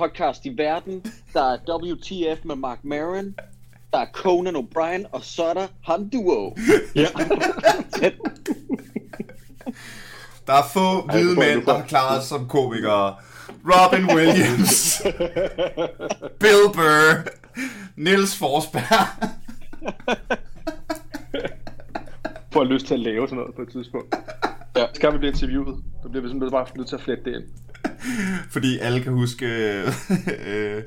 podcast i verden. Der er WTF med Mark Maron. Der er Conan O'Brien, og så er der Han Duo. Ja. Der er få hvide mænd, der har klaret som komikere. Robin Williams. Bill Burr. Niels Forsberg. Får lyst til at lave sådan noget på et tidspunkt. Ja. Skal vi blive interviewet, så bliver vi simpelthen bare nødt til at flette det ind. Fordi alle kan huske øh,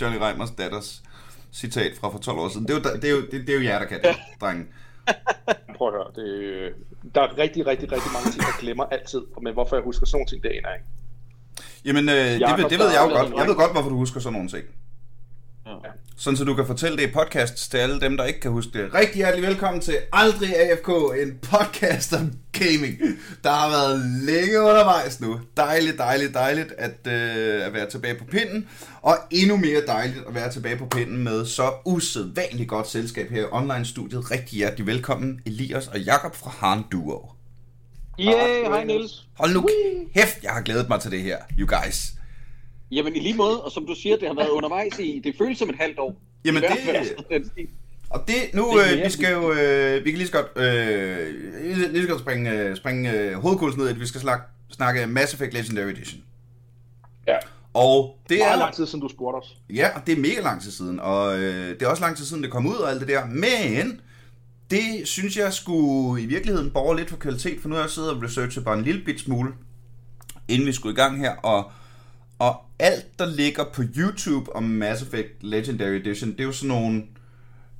Johnny Reimers datters citat fra for 12 år siden. Det er jo, det er jo, det, det er jo jer, der kan det, drenge. Prøv at høre, det, der er rigtig, rigtig, rigtig mange ting, jeg glemmer altid. Men hvorfor jeg husker sådan nogle ting, det aner jeg ikke. Jamen, øh, det, ved, det ved jeg jo godt. Jeg ved godt, hvorfor du husker sådan nogle ting. Ja. Sådan så du kan fortælle det i podcast til alle dem, der ikke kan huske det. Rigtig hjertelig velkommen til Aldrig AFK, en podcast om gaming, der har været længe undervejs nu. Dejligt, dejligt, dejligt at, øh, at være tilbage på pinden. Og endnu mere dejligt at være tilbage på pinden med så usædvanligt godt selskab her i online-studiet. Rigtig hjertelig velkommen, Elias og Jakob fra Han Duo. Yeah, hej Niels. Hold nu kæft, jeg har glædet mig til det her, you guys. Jamen i lige måde, og som du siger, det har været undervejs i, det føles som et halvt år. Jamen, det- fald. Og det, nu, Det er øh, vi skal jo, øh, vi kan lige så godt, øh, lige så godt springe, øh, springe øh, hovedkulsen ned, at vi skal snakke, snakke Mass Effect Legendary Edition. Ja. Og det Meget er, lang tid siden du spurgte os. ja, og det er mega lang tid siden, og øh, det er også lang tid siden, det kom ud og alt det der, men det synes jeg skulle i virkeligheden borge lidt for kvalitet, for nu har jeg siddet og researchet bare en lille bit smule, inden vi skulle i gang her, og, og alt, der ligger på YouTube om Mass Effect Legendary Edition, det er jo sådan nogle...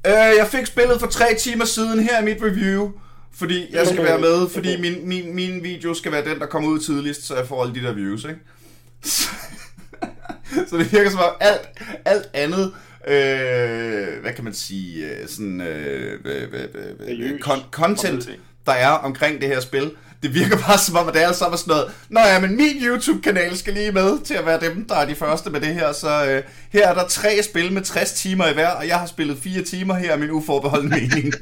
Øh, jeg fik spillet for tre timer siden, her er mit review, fordi jeg skal være med, fordi min, min, min video skal være den, der kommer ud tidligst, så jeg får alle de der views, ikke? Så, så det virker som om alt, alt andet, øh, hvad kan man sige, øh, sådan øh, øh, øh, øh, content, der er omkring det her spil. Det virker bare som om, at det er sådan noget, Nå ja, men min YouTube-kanal skal lige med til at være dem, der er de første med det her. Så øh, her er der tre spil med 60 timer i hver, og jeg har spillet fire timer her af min uforbeholdende mening.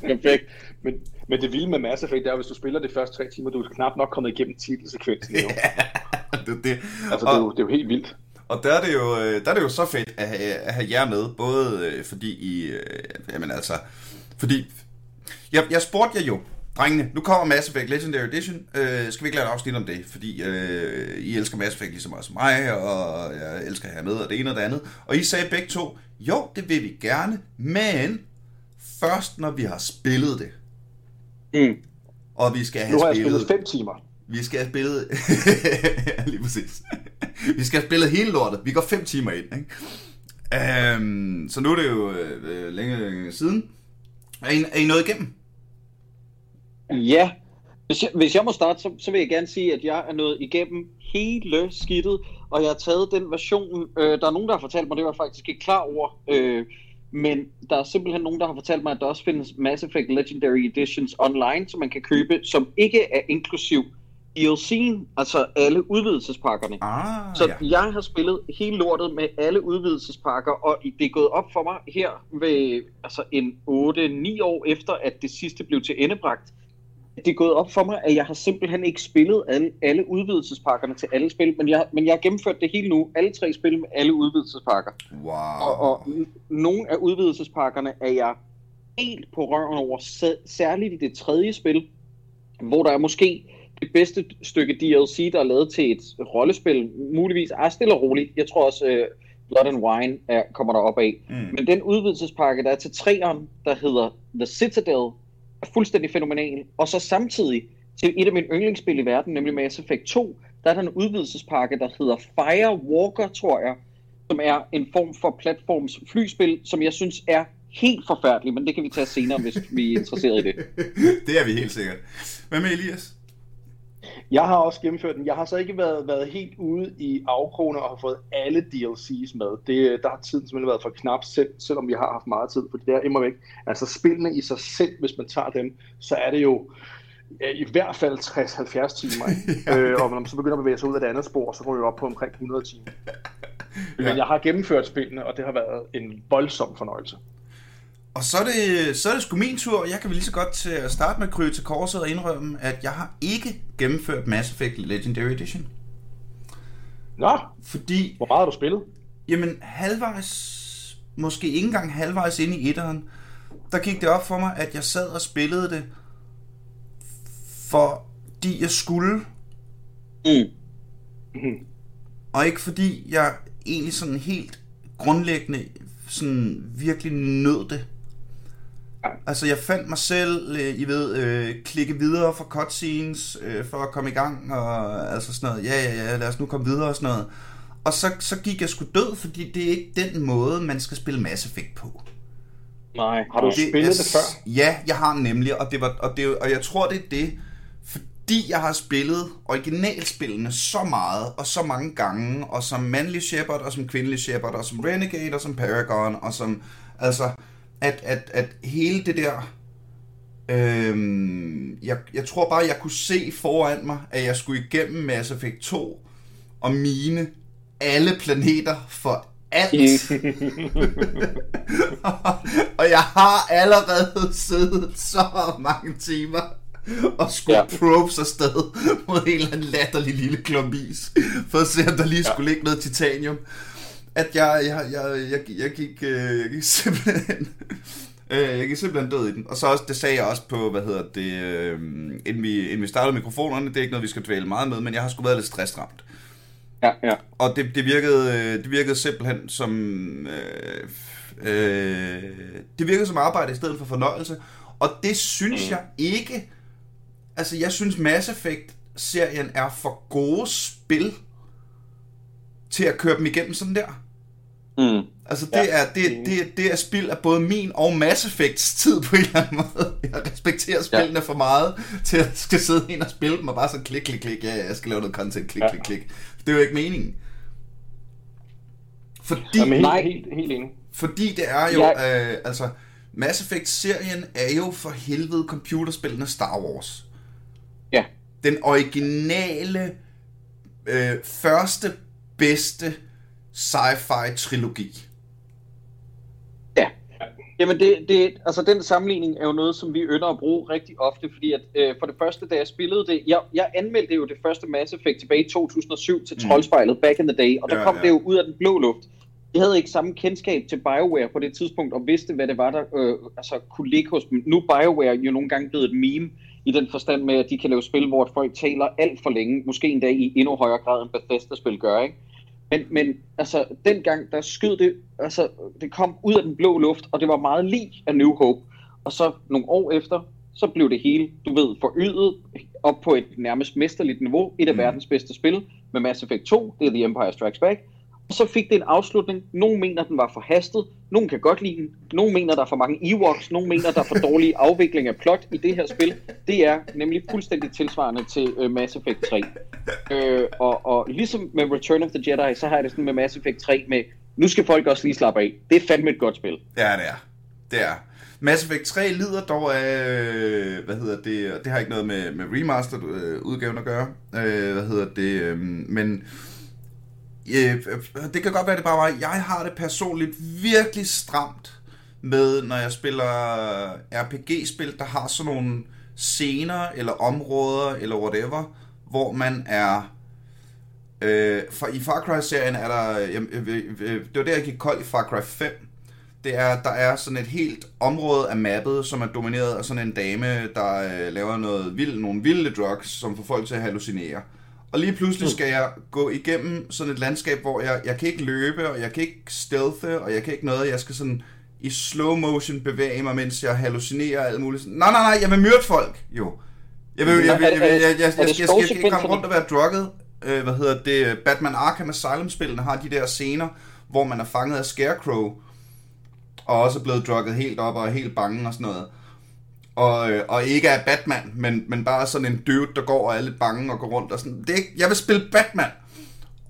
Perfekt. Men, men det vilde med Mass Effect, er, jo, hvis du spiller de første tre timer, du er knap nok kommet igennem titelsekvensen. Jo. det, er det. Altså, det er, jo, det er jo helt vildt. Og der er det jo, øh, der er det jo så fedt at have, at have jer med, både øh, fordi I, øh, jamen altså, fordi, jeg, jeg spurgte jer jo, drengene, nu kommer Mass Effect Legendary Edition, øh, skal vi ikke lave et afsnit om det, fordi øh, I elsker Mass Effect lige så meget som mig, og jeg elsker jer med, og det ene og det andet, og I sagde begge to, jo, det vil vi gerne, men først når vi har spillet det, Mm. og vi skal have Nu har jeg spillet... spillet fem timer. Vi skal have spillet... ja, lige præcis. Vi skal have spillet hele lortet. Vi går fem timer ind, ikke? Um, så nu er det jo øh, længe, længe siden. Er I, er I nået igennem? Ja, hvis jeg, hvis jeg må starte, så, så vil jeg gerne sige, at jeg er nået igennem hele skidtet, og jeg har taget den version, øh, der er nogen, der har fortalt mig, det var jeg faktisk ikke klar over, øh, men der er simpelthen nogen, der har fortalt mig, at der også findes Mass Effect Legendary Editions online, som man kan købe, som ikke er inklusiv DLC'en, altså alle udvidelsespakkerne. Ah, Så ja. jeg har spillet hele lortet med alle udvidelsespakker, og det er gået op for mig her ved altså en 8-9 år efter, at det sidste blev til endebragt. Det er gået op for mig, at jeg har simpelthen ikke spillet alle, alle udvidelsespakkerne til alle spil, men jeg, men jeg har gennemført det hele nu, alle tre spil med alle udvidelsespakker. Wow. Og, og nogle af udvidelsespakkerne er jeg helt på røven over, sær- særligt i det tredje spil, hvor der er måske det bedste stykke DLC, der er lavet til et rollespil, muligvis er stille og roligt. Jeg tror også, uh, Blood and Wine er, kommer der op af. Mm. Men den udvidelsespakke, der er til træeren, der hedder The Citadel, fuldstændig fænomenal. Og så samtidig til et af mine yndlingsspil i verden, nemlig Mass Effect 2, der er der en udvidelsespakke, der hedder Firewalker, tror jeg, som er en form for platforms flyspil, som jeg synes er helt forfærdelig, men det kan vi tage senere, hvis vi er interesseret i det. det er vi helt sikkert. Hvad med Elias? Jeg har også gennemført den. Jeg har så ikke været, været helt ude i afkrogene og har fået alle DLC's med. Det, der har tiden simpelthen været for knap, selv, selvom vi har haft meget tid, for det er immer væk. Altså spillene i sig selv, hvis man tager dem, så er det jo i hvert fald 60-70 timer. Ja. øh, og når man så begynder at bevæge sig ud af det andet spor, så går vi op på omkring 100 timer. Men Ja. jeg har gennemført spillene, og det har været en voldsom fornøjelse. Og så er, det, så er det sgu min tur. Jeg kan vel lige så godt til at starte med at krybe til korset og indrømme, at jeg har ikke gennemført Mass Effect Legendary Edition. Nå, Fordi, hvor meget har du spillet? jamen halvvejs, måske ikke engang halvvejs inde i etteren, der gik det op for mig, at jeg sad og spillede det, fordi jeg skulle, Mm. og ikke fordi jeg egentlig sådan helt grundlæggende sådan virkelig nød det. Altså jeg fandt mig selv, øh, I ved, øh, klikke videre fra cutscenes øh, for at komme i gang, og altså sådan noget, ja, ja, ja, lad os nu komme videre og sådan noget. Og så, så gik jeg sgu død, fordi det er ikke den måde, man skal spille Mass Effect på. Nej. Har du Det spillet er det før? Ja, jeg har nemlig, og, det var, og, det, og jeg tror, det er det, fordi jeg har spillet originalspillene så meget, og så mange gange, og som mandlig Shepard, og som kvindelig Shepard, og som Renegade, og som Paragon, og som, altså, at, at, at hele det der, øhm, jeg, jeg tror bare, jeg kunne se foran mig, at jeg skulle igennem Mass Effect 2, og mine alle planeter for alt. og jeg har allerede siddet så mange timer og skulle Ja. ja. probes afsted mod en eller anden latterlig lille klump is, for at se, om der lige skulle ligge noget titanium. At jeg, jeg, jeg, jeg, jeg, gik, øh, jeg gik simpelthen... øh, Jeg gik simpelthen død i den. Og så også, det sagde jeg også på, hvad hedder det, øh, inden, vi, inden vi startede mikrofonerne, det er ikke noget, vi skal dvæle meget med, men jeg har sgu været lidt stressramt. Ja, ja. Og det, det, virkede, øh, det virkede simpelthen som... Øh, øh, det virkede som arbejde i stedet for fornøjelse. Og det synes mm. jeg ikke... Altså, jeg synes Mass Effect-serien er for gode spil til at køre dem igennem sådan der. Mm. Altså, det, Ja, ja, er, det, det, det er spil af både min og Mass Effects tid på en eller anden måde. Jeg respekterer spillene ja. for meget, til at skal sidde ind og spille dem, og bare sådan klik, klik, klik, ja, jeg skal lave noget content, klik, Ja. klik, klik. Det er jo ikke meningen. Fordi, Jamen, helt, Nej. helt, helt enig. fordi det er jo, øh, altså, Mass Effect-serien er jo for helvede computerspillene Star Wars. Ja. Den originale, øh, første, bedste sci-fi trilogi. Ja. Jamen, det, det, altså den sammenligning er jo noget, som vi ynder at bruge rigtig ofte, fordi at øh, for det første, da jeg spillede det, jeg, jeg anmeldte jo det første Mass Effect tilbage i 2007 til Mm. Troldspejlet, back in the day, og der Ja, kom ja. det jo ud af den blå luft. Jeg havde ikke samme kendskab til BioWare på det tidspunkt, og vidste, hvad det var, der øh, altså, kunne ligge hos dem. Nu er BioWare jo nogle gange blevet et meme, i den forstand med, at de kan lave spil, hvor folk taler alt for længe, måske endda i endnu højere grad, end Bethesda-spil gør, ikke? Men, men altså, dengang, der skød det, altså, det kom ud af den blå luft, og det var meget lig af New Hope. Og så nogle år efter, så blev det hele, du ved, forøget op på et nærmest mesterligt niveau. Et af Mm. verdens bedste spil med Mass Effect 2, det er The Empire Strikes Back. Og så fik det en afslutning. Nogle mener, den var forhastet. Nogle kan godt lide den. Nogle mener, der er for mange Ewoks. Nogle mener, der er for dårlig afvikling af plot i det her spil. Det er nemlig fuldstændig tilsvarende til uh, Mass Effect 3. Øh, og, og ligesom med Return of the Jedi, så har jeg det sådan med Mass Effect 3 med, nu skal folk også lige slappe af. Det er fandme et godt spil. Ja, det er. Det er. Mass Effect 3 lider dog af, øh, hvad hedder det, det har ikke noget med, med remastered øh, udgaven at gøre, øh, hvad hedder det, øh, men Øh, øh, det kan godt være, det bare var, jeg har det personligt virkelig stramt med, når jeg spiller RPG-spil, der har sådan nogle scener, eller områder, eller whatever, hvor man er Øh, for, I Far Cry-serien er der... Øh, jamen, øh, øh, øh, det var der, jeg gik kold i Far Cry 5. Det er, der er sådan et helt område af mappet, som er domineret af sådan en dame, der øh, laver noget vild, nogle vilde drugs, som får folk til at hallucinere. Og lige pludselig skal jeg gå igennem sådan et landskab, hvor jeg, jeg kan ikke løbe, og jeg kan ikke stealthe, og jeg kan ikke noget. Jeg skal sådan i slow motion bevæge mig, mens jeg hallucinerer og alt muligt. Nej, nej, nej, jeg vil myrde folk, jo. Jeg vil, jeg, vil, jeg, vil, jeg, jeg, jeg, jeg, jeg, jeg, jeg skal ikke rende rundt og være drugget. Øh, hvad hedder det? Batman Arkham Asylum-spillene har de der scener, hvor man er fanget af Scarecrow, og også er blevet drugget helt op og er helt bange og sådan noget. Og, øh, og ikke er Batman, men, men bare sådan en dude, der går og er lidt bange og går rundt og sådan. Det er ikke, jeg vil spille Batman.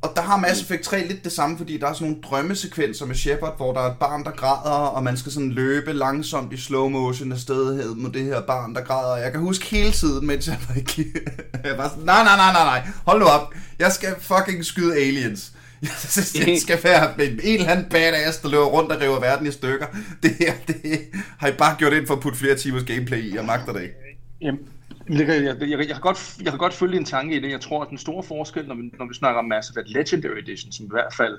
Og der har Mass Effect 3 lidt det samme, fordi der er sådan nogle drømmesekvenser med Shepard, hvor der er et barn, der græder, og man skal sådan løbe langsomt i slow motion afsted hen mod det her barn, der græder. Jeg kan huske hele tiden, mens jeg var ikke... jeg var sådan, nej, nej, nej, nej, nej, hold nu op. Jeg skal fucking skyde aliens. Jeg synes, det skal være en, en eller anden badass, der løber rundt og river verden i stykker. Det her, det har I bare gjort ind for at putte flere timers gameplay i. Jeg magter det ikke. Jamen, Jeg jeg, jeg, jeg, kan godt, jeg kan godt følge en tanke i det. Jeg tror, at den store forskel, når vi, når vi snakker om Mass Effect Legendary Edition, som i hvert fald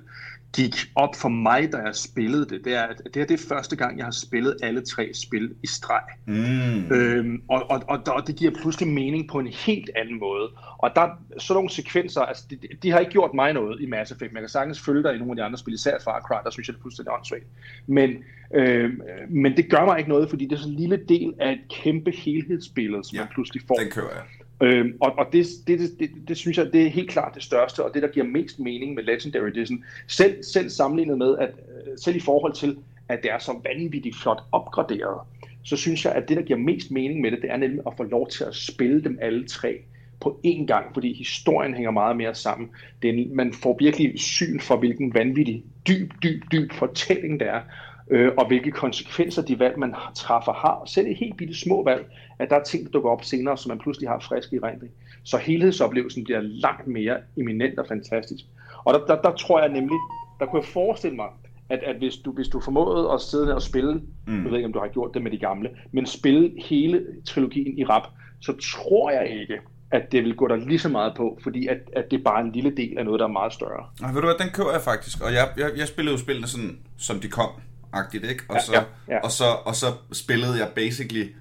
gik op for mig, da jeg spillede det, det er, at det er det første gang, jeg har spillet alle tre spil i streg. Mm. Øhm, og, og, og, og det giver pludselig mening på en helt anden måde. Og der sådan nogle sekvenser, altså de, de har ikke gjort mig noget i Mass Effect, men jeg kan sagtens følge dig i nogle af de andre spil, især Far Cry, der synes jeg, det er fuldstændig åndssvagt. Men, øhm, men det gør mig ikke noget, fordi det er sådan en lille del af et kæmpe helhedsbillede, som Ja, man pludselig får. Den kører jeg. Øhm, og og det, det, det, det, det synes jeg, det er helt klart det største, og det, der giver mest mening med Legendary Edition, selv, selv sammenlignet med, at øh, selv i forhold til, at det er så vanvittigt flot opgraderet, så synes jeg, at det, der giver mest mening med det, det er nemlig at få lov til at spille dem alle tre på én gang, fordi historien hænger meget mere sammen. Det er, man får virkelig syn for, hvilken vanvittig, dyb, dyb, dyb fortælling det er, øh, og hvilke konsekvenser de valg, man træffer, har. Selv i helt bitte små valg, at der er ting, der dukker op senere, som man pludselig har frisk i rendring. Så helhedsoplevelsen bliver langt mere eminent og fantastisk. Og der, der, der tror jeg nemlig, der kunne jeg forestille mig, at, at hvis, du, hvis du formåede at sidde ned og spille, mm. jeg ved ikke, om du har gjort det med de gamle, men spille hele trilogien i rap, så tror jeg ikke, at det vil gå der lige så meget på, fordi at, at det er bare en lille del af noget, der er meget større. Og ved du hvad, den kører jeg faktisk. Og jeg, jeg, jeg spillede jo spillene sådan, som de kom, agtigt, ikke? Og Ja, så, ja, ja. Og, så, og så spillede jeg basically,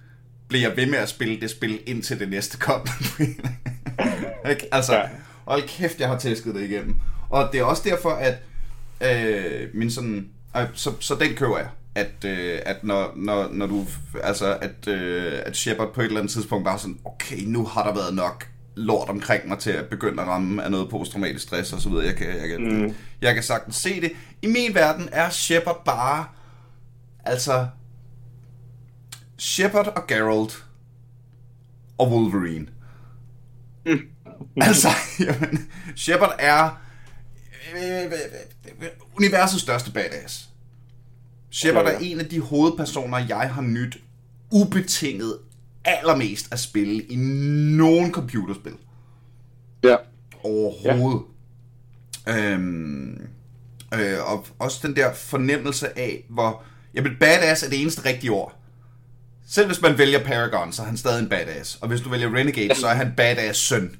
blev jeg ved med at spille det spil, indtil det næste kom. ikke? Altså, Ja. hold kæft, jeg har tæsket det igennem. Og det er også derfor, at øh, min sådan, øh, så, så den køber jeg. At, øh, at når, når, når du, altså, at, øh, at Shepard på et eller andet tidspunkt bare sådan, okay, nu har der været nok lort omkring mig til at begynde at ramme af noget posttraumatisk stress og så videre. Jeg kan, jeg kan, mm. jeg kan sagtens se det. I min verden er Shepard bare, altså, Shepard og Geralt og Wolverine. altså, jamen, Shepard er øh, universets største badass. Shepard Ja, er en af de hovedpersoner, jeg har nyt ubetinget allermest at spille i nogen computerspil. Ja. Overhovedet. Ja. Øhm, øh, og også den der fornemmelse af, hvor... Jamen, badass er det eneste rigtige ord. Selv hvis man vælger Paragon, så er han stadig en badass. Og hvis du vælger Renegade, Jamen. så er han badass søn.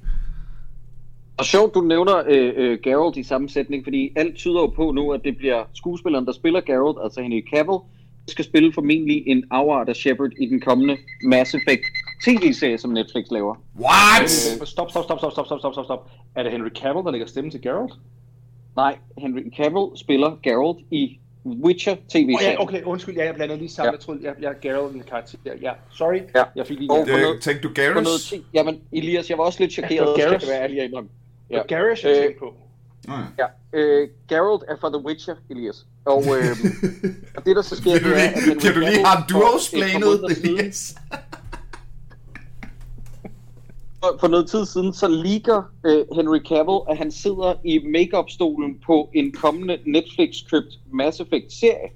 Og sjovt, du nævner øh, øh, Geralt i sammensætning, fordi alt tyder jo på nu, at det bliver skuespilleren, der spiller Geralt, altså Henry Cavill, der skal spille formentlig en afart af Shepard i den kommende Mass Effect tv-serie, som Netflix laver. What? Øh, øh, stop, stop, stop, stop, stop, stop, stop, stop. Er det Henry Cavill, der lægger stemme til Geralt? Nej, Henry Cavill spiller Geralt i Witcher Oh, tv-serien. ja, okay, undskyld, ja, jeg blandede lige sammen. Ja. Jeg troede, jeg, jeg er Geralt en karakter. Ja, sorry. Ja. Jeg fik lige... Og- Ja. Øh, noget- tænkte du noget Garrus? ting. Jamen, Elias, jeg var også lidt chokeret, Ja, skal Garrus. jeg være ærlig indrømme. Ja. Ja. Garage, jeg tænkte på. Nej. Ja, øh, Geralt er fra The Witcher, Elias. Og, øh, og det, der så sker, Kan du det er, lige, at kan du lige have for duosplanet Elias? For, noget tid siden, så leaker øh, Henry Cavill, at han sidder i make-up-stolen på en kommende Netflix-købt Mass Effect-serie.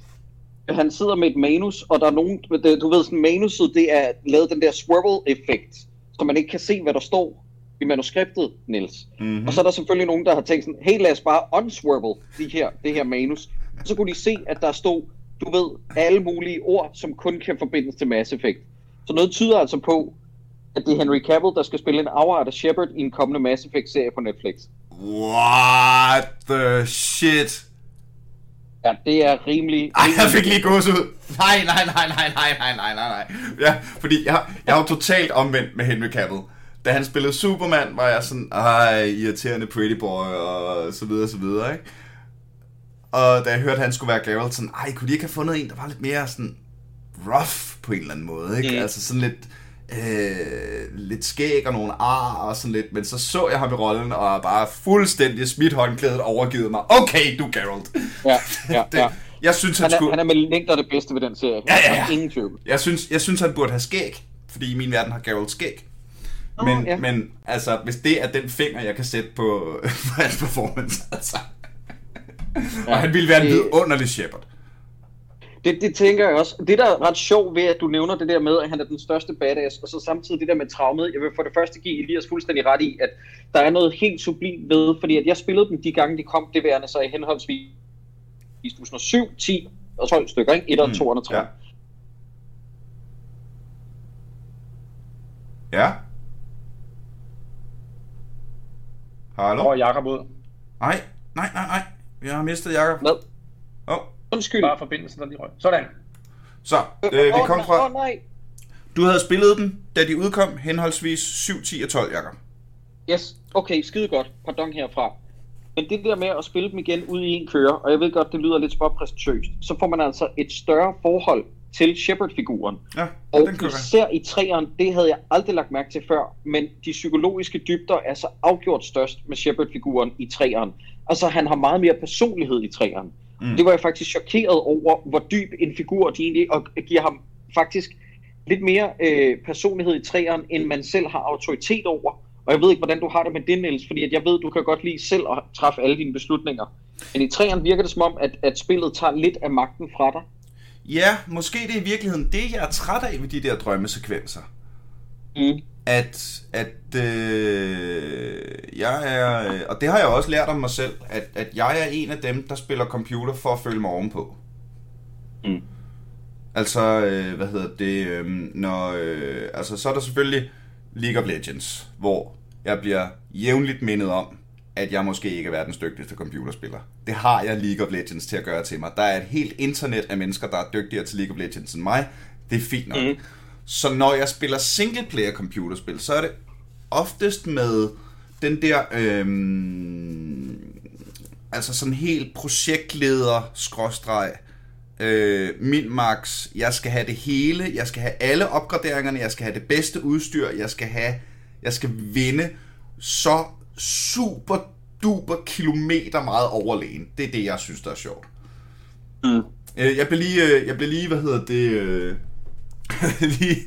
Han sidder med et manus, og der er nogen, du ved sådan, manuset, det er lavet den der swivel-effekt, så man ikke kan se, hvad der står i manuskriptet, Niels. Mm-hmm. Og så er der selvfølgelig nogen, der har tænkt sådan, hey, lad os bare unswivel de her, det her manus. Og så kunne de se, at der stod, du ved, alle mulige ord, som kun kan forbindes til Mass Effect. Så noget tyder altså på, at det er Henry Cavill, der skal spille en afart af Shepard i en kommende Mass Effect-serie på Netflix. What the shit? Ja, det er rimelig... Ej, jeg fik lige gås ud. Nej, nej, nej, nej, nej, nej, nej, nej, nej. Ja, fordi jeg, jeg er jo totalt omvendt med Henry Cavill. Da han spillede Superman, var jeg sådan, ej, irriterende pretty boy, og så videre, så videre, ikke? Og da jeg hørte, at han skulle være Geralt, sådan, ej, kunne de ikke have fundet en, der var lidt mere sådan rough på en eller anden måde, ikke? Mm. Altså sådan lidt, øh, lidt skæg og nogle ar og sådan lidt, men så så jeg ham i rollen, og bare fuldstændig smidt håndklædet og overgivet mig. Okay, du er Geralt. Ja, ja, det, ja. Jeg synes, han, Han er, skulle... han er med længder det bedste ved den serie. Ja, ja, ja. Ingen tvivl. Jeg synes, jeg synes, han burde have skæg, fordi i min verden har Geralt skæg. Åh, Men, ja. men altså, hvis det er den finger, jeg kan sætte på, på hans performance, altså. og han ville være en vidunderlig Shepard. Det, det tænker jeg også. Det, der er ret sjovt ved, at du nævner det der med, at han er den største badass, og så samtidig det der med traumet, jeg vil for det første give Elias fuldstændig ret i, at der er noget helt sublimt ved, fordi at jeg spillede dem de gange, de kom, det værende så altså i henholdsvis 2007, 10 og 12 stykker, ikke? 1 og mm. 2 og 3. Ja. ja. Hallo? Hvor er Jacob ud? Nej, nej, nej, nej. Vi har mistet Jacob. Hvad? Åh. Oh. Undskyld. Bare forbindelsen, der lige røg. Sådan. Så, øh, vi kom nej, fra... Åh nej. Du havde spillet dem, da de udkom, henholdsvis 7, 10 og 12, Jakob. Yes, okay, skide godt. Pardon herfra. Men det der med at spille dem igen ud i en køre, og jeg ved godt, det lyder lidt småpræstatiøst, så får man altså et større forhold til Shepard-figuren. Ja, Og den kører især i træeren, det havde jeg aldrig lagt mærke til før, men de psykologiske dybder er så afgjort størst med Shepard-figuren i træeren. Altså, han har meget mere personlighed i træeren. Mm. Det var jeg faktisk chokeret over, hvor dyb en figur de egentlig, og giver ham faktisk lidt mere øh, personlighed i træeren, end man selv har autoritet over. Og jeg ved ikke, hvordan du har det med det, Niels, fordi at jeg ved, du kan godt lide selv at træffe alle dine beslutninger. Men i træeren virker det som om, at, at spillet tager lidt af magten fra dig. Ja, måske det er i virkeligheden det, jeg er træt af ved de der drømmesekvenser. Mm. At, at øh, jeg er, og det har jeg også lært om mig selv, at, at jeg er en af dem, der spiller computer for at føle mig ovenpå. Mm. Altså, øh, hvad hedder det, øh, når, øh, altså så er der selvfølgelig League of Legends, hvor jeg bliver jævnligt mindet om, at jeg måske ikke er verdens dygtigste computerspiller. Det har jeg League of Legends til at gøre til mig. Der er et helt internet af mennesker, der er dygtigere til League of Legends end mig. Det er fint nok. Mm. Så når jeg spiller singleplayer computerspil, så er det oftest med den der, øhm, altså sådan helt projektleder, skråstreg, øh, min max, jeg skal have det hele, jeg skal have alle opgraderingerne, jeg skal have det bedste udstyr, jeg skal have, jeg skal vinde så super duper kilometer meget overlegen. Det er det, jeg synes, der er sjovt. Mm. Øh, Jeg blev lige, øh, jeg blev lige, hvad hedder det, øh, lige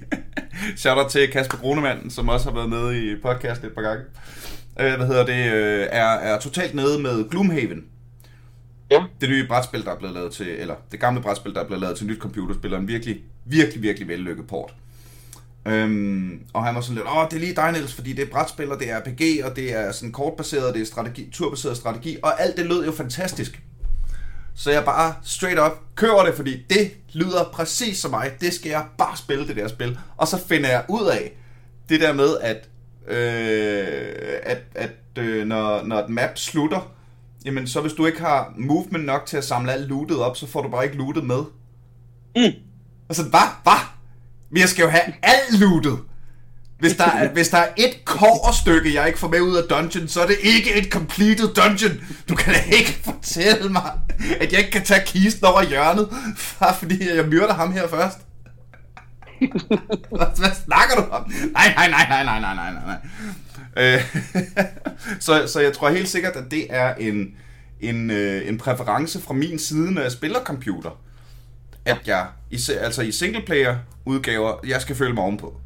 shout out til Kasper Grunemann, som også har været med i podcast et par gange. Øh, hvad hedder det, øh, er, er totalt nede med Gloomhaven. Ja. Det nye brætspil, der er blevet lavet til, eller det gamle brætspil, der er blevet lavet til nyt computerspil, og en virkelig, virkelig, virkelig vellykket port. Øhm, og han var sådan lidt, åh, det er lige dig, Niels, fordi det er brætspil, og det er RPG, og det er sådan kortbaseret, det er strategi, turbaseret strategi, og alt det lød jo fantastisk. Så jeg bare straight up køber det, fordi det lyder præcis som mig. Det skal jeg bare spille, det der spil. Og så finder jeg ud af det der med, at, øh, at, at øh, når, når et map slutter, jamen så hvis du ikke har movement nok til at samle alt lootet op, så får du bare ikke lootet med. Mm. Og så, hvad? Hvad? Men jeg skal jo have alt lootet. Hvis der, er, hvis der er et kårstykke, jeg ikke får med ud af dungeon, så er det ikke et completed dungeon. Du kan da ikke fortælle mig, at jeg ikke kan tage kisten over hjørnet, bare fordi jeg myrder ham her først. Hvad, hvad snakker du om? Nej, nej, nej, nej, nej, nej, nej, nej. Øh, så, så jeg tror helt sikkert, at det er en, en, øh, en præference fra min side, når jeg spiller computer. At jeg, altså i singleplayer udgaver, jeg skal føle mig ovenpå.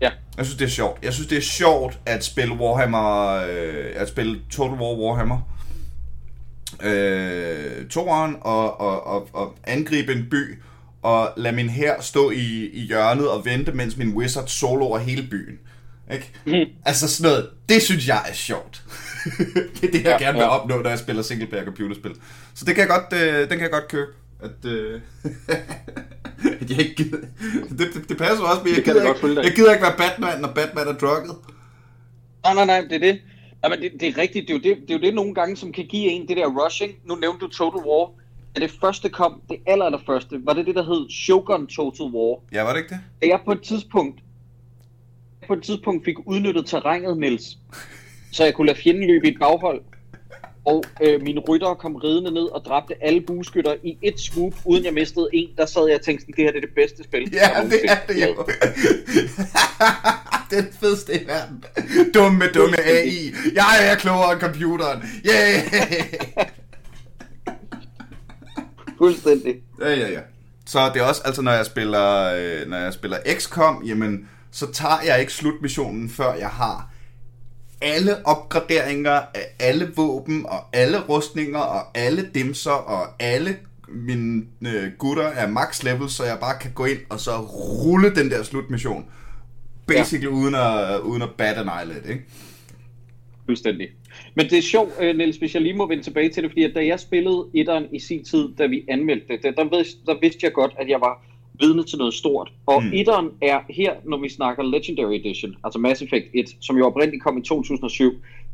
Ja. Jeg synes, det er sjovt. Jeg synes, det er sjovt at spille Warhammer, øh, at spille Total War Warhammer. Øh, toeren og, og, og, og angribe en by og lade min her stå i, i hjørnet og vente, mens min wizard soloer hele byen. Ikke? Mm. Altså sådan noget, det synes jeg er sjovt. det er det, jeg Ja, gerne vil ja. opnå, når jeg spiller singleplayer computerspil. Så det kan jeg godt, øh, den kan jeg godt købe. At, øh, at jeg ikke gider. Det, det, det passer også, men jeg gider, jeg ikke, jeg gider ikke være Batman, når Batman er drugget. Nej, nej, nej, det er det. Jamen, det, det er rigtigt. Det er, jo det, det er jo det nogle gange, som kan give en det der rushing. Nu nævnte du Total War. Da det første kom, det aller, aller første, var det det, der hed Shogun Total War. Ja, var det ikke det? Da jeg på et tidspunkt på et tidspunkt fik udnyttet terrænet, Niels, så jeg kunne lade fjenden løbe i et baghold, og øh, mine ryttere kom ridende ned og dræbte alle bueskytter i et swoop, uden jeg mistede en, der sad jeg og tænkte, sådan, det her det er det bedste spil. Ja, det er det jo. det fedeste i verden. Dumme, dumme AI. Jeg er klogere end computeren. Yeah! Fuldstændig. Ja, ja, ja. Så det er også, altså når jeg spiller, øh, når jeg spiller XCOM, jamen, så tager jeg ikke slutmissionen, før jeg har alle opgraderinger af alle våben, og alle rustninger, og alle dimser, og alle mine øh, gutter er max level, så jeg bare kan gå ind og så rulle den der slutmission. Basically ja. uden, at, uden at bat an eyelid, ikke? Fuldstændig. Men det er sjovt, øh, Niels, hvis jeg lige må vende tilbage til det, fordi at da jeg spillede etteren i sin tid, da vi anmeldte det, der, der vidste jeg godt, at jeg var vidne til noget stort. Og Mm. etteren er her, når vi snakker Legendary Edition, altså Mass Effect 1, som jo oprindeligt kom i 2007,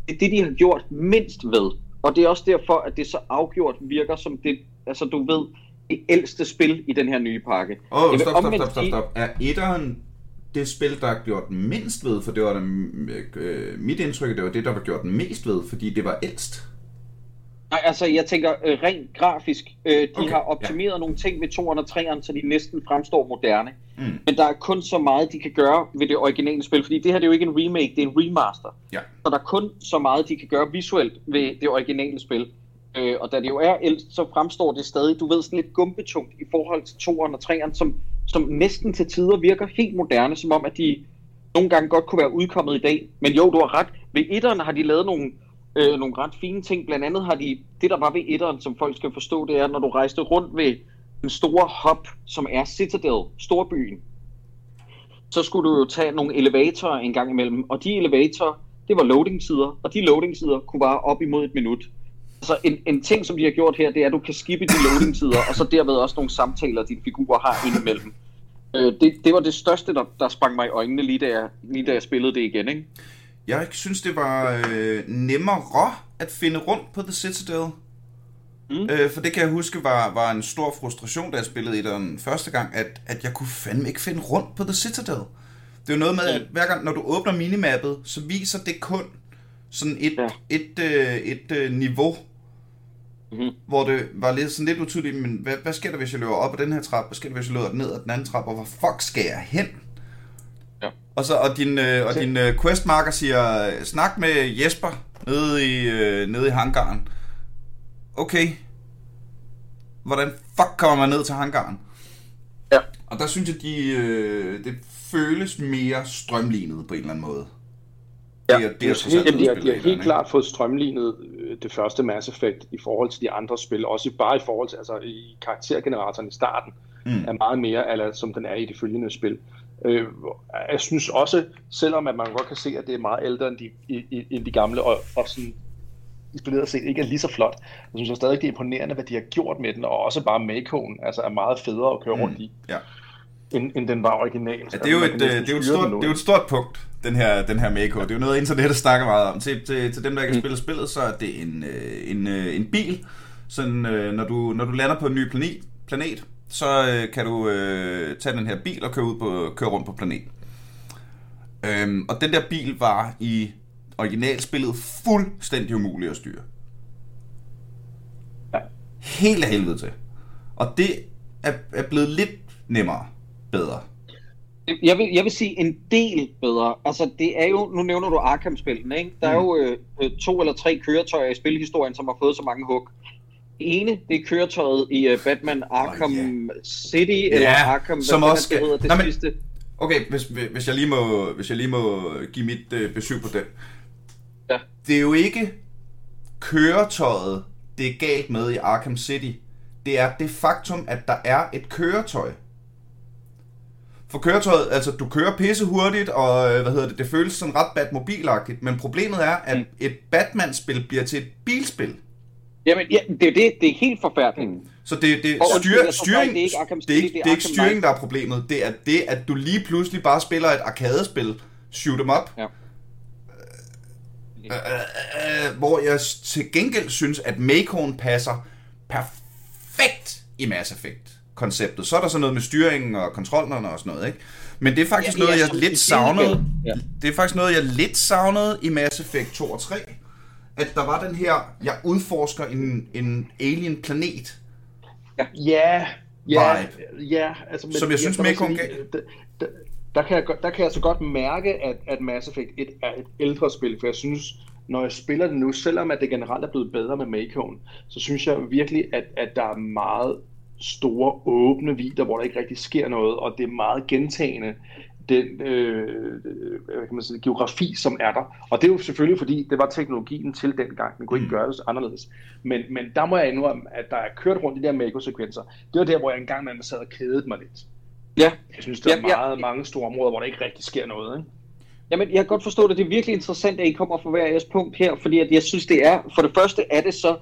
det er det, de har gjort mindst ved. Og det er også derfor, at det så afgjort virker som det, altså du ved, det ældste spil i den her nye pakke. Åh, oh, stop, stop, stop, stop, stop. Er etteren det spil, der er gjort mindst ved? For det var da, øh, mit indtryk, det var det, der var gjort mest ved, fordi det var ældst. Nej, altså jeg tænker øh, rent grafisk. Øh, de Okay, har optimeret ja. nogle ting ved 2'eren og 3'eren, så de næsten fremstår moderne. Mm. Men der er kun så meget, de kan gøre ved det originale spil, fordi det her det er jo ikke en remake, det er en remaster. Ja. Så der er kun så meget, de kan gøre visuelt ved det originale spil. Øh, og da det jo er ældst, så fremstår det stadig, du ved, sådan lidt gumbetungt i forhold til 2'eren og 3'eren, som, som næsten til tider virker helt moderne, som om at de nogle gange godt kunne være udkommet i dag. Men jo, du har ret. Ved 1'eren har de lavet nogle, øh, nogle ret fine ting. Blandt andet har de, det der var ved etteren, som folk skal forstå, det er, når du rejste rundt ved den store hop, som er Citadel, storbyen, så skulle du jo tage nogle elevatorer en gang imellem, og de elevatorer, det var loading-tider, og de loading-tider kunne vare op imod et minut. Så en, en ting, som de har gjort her, det er, at du kan skippe de loading-tider, og så derved også nogle samtaler, dine figurer har indimellem. Øh, det, det var det største, der, der sprang mig i øjnene, lige da jeg, lige da jeg spillede det igen, ikke? Jeg synes, det var øh, nemmere at finde rundt på The Citadel. Mm. Øh, for det kan jeg huske var, var en stor frustration, da jeg spillede i den første gang, at, at jeg kunne fandme ikke finde rundt på The Citadel. Det er jo noget med, at hver gang, når du åbner minimappet, så viser det kun sådan et, ja. Et, øh, et øh, niveau, Mhm. hvor det var lidt, sådan lidt utydeligt, men hvad, hvad sker der, hvis jeg løber op ad den her trappe? Hvad sker der, hvis jeg løber ned ad den anden trappe? Og hvor fuck skal jeg hen? Og, så, og din, øh, og din øh, questmarker siger, snak med Jesper nede i, øh, nede i hangaren. Okay. Hvordan fuck kommer man ned til hangaren? Ja. Og der synes jeg, de, øh, det føles mere strømlignet på en eller anden måde. Ja, det er, det er helt, helt, de, har, de har helt klart fået strømlignet øh, det første Mass Effect i forhold til de andre spil, også bare i forhold til, altså i karaktergeneratoren i starten, mm. er meget mere, eller, som den er i de følgende spil. Øh, jeg synes også, selvom at man godt kan se, at det er meget ældre end de, end de gamle, og, og sådan isoleret set ikke er lige så flot, jeg synes jeg stadig, det er imponerende, hvad de har gjort med den, og også bare Makoen, altså er meget federe at køre rundt i, Ja. end, end den var original. Ja, det er jo et, øh, det er jo et, stort, det er jo et stort punkt, den her, den her Mako. Det er jo noget, internettet snakker meget om. Til, til, til dem, der ikke har spillet spillet, så er det en, øh, en, øh, en bil. Sådan, når, du, når du lander på en ny planet, planet så øh, kan du øh, tage den her bil og køre, ud på, køre rundt på planeten. Øhm, og den der bil var i originalspillet fuldstændig umulig at styre. Ja. Helt af helvede til. Og det er, er blevet lidt nemmere, bedre. Jeg vil, jeg vil sige en del bedre. Altså, det er jo, nu nævner du Arkham-spillene, ikke? Der er jo øh, øh, to eller tre køretøjer i spilhistorien, som har fået så mange hug. Ene, det er køretøjet i uh, Batman Arkham oh, yeah. City, eller Ja, Arkham, som hvad også skal- hedder, det Nå, men- sidste. Okay, hvis, hvis, jeg lige må, hvis jeg lige må give mit øh, besøg på den. Ja. Det er jo ikke køretøjet, det er galt med i Arkham City. Det er det faktum, at der er et køretøj. For køretøjet, altså du kører pisse hurtigt, og øh, hvad hedder det, det føles sådan ret Batmobilagtigt, men problemet er, at Mm. et Batman-spil bliver til et bilspil. Jamen, ja, det er det, det er helt forfærdeligt. Så det, det, Og styr, jeg tror styring, det er ikke Arkham det er ikke, det er ikke styring, der er problemet. Det er det, at du lige pludselig bare spiller et arkadespil, shoot 'em up, Ja. øh, øh, øh, hvor jeg til gengæld synes, at Makoen passer perfekt i Mass Effect-konceptet. Så er der så noget med styringen og kontrollerne og sådan noget, ikke? Men det er faktisk Ja, noget, jeg som lidt savnede. Ja. Det er faktisk noget, jeg lidt savnede i Mass Effect 2 og 3. At der var den her, jeg udforsker en, en alien planet, Ja, ja, Vibe. ja. Altså, Som jeg synes, der må Mekong gav. der, der, der, kan jeg, der kan jeg så godt mærke, at, at Mass Effect 1 er et ældre spil, for jeg synes, når jeg spiller det nu, selvom at det generelt er blevet bedre med Makoen, så synes jeg virkelig, at, at der er meget store åbne vider, hvor der ikke rigtig sker noget, og det er meget gentagende den øh, hvad kan man sige, geografi, som er der. Og det er jo selvfølgelig, fordi det var teknologien til dengang. Den kunne ikke Mm. gøre det anderledes. Men, men der må jeg indrømme, at der er kørt rundt i de der Mako-sekvenser. Det var der, hvor jeg engang man sad og kædede mig lidt. Ja, Jeg synes, der er Ja, ja. meget, mange store områder, hvor der ikke rigtig sker noget. Ikke? Jamen, jeg kan godt forstå det. Det er virkelig interessant, at I kommer fra hver jeres punkt her, fordi at jeg synes, det er, for det første er det så,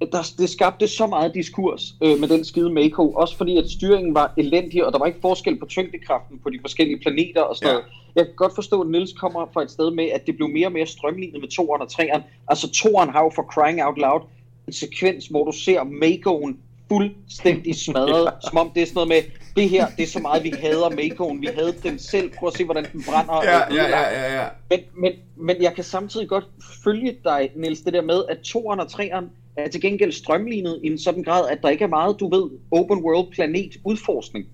der, det skabte så meget diskurs øh, med den skide Mako, også fordi at styringen var elendig, og der var ikke forskel på tyngdekraften på de forskellige planeter og sådan Ja. noget. Jeg kan godt forstå, at Nils kommer fra et sted med, at det blev mere og mere strømlignet med toeren og treeren. Altså toeren har jo for crying out loud en sekvens, hvor du ser Makoen fuldstændig smadret, ja. som om det er sådan noget med, det her, det er så meget, vi hader Makoen, vi havde den selv, prøv at se, hvordan den brænder. Ja, ja, ja, ja, ja. Men, men, men jeg kan samtidig godt følge dig, Niels, det der med, at toeren og treeren er til gengæld strømlignet i en sådan grad, at der ikke er meget, du ved, open world planet udforskning.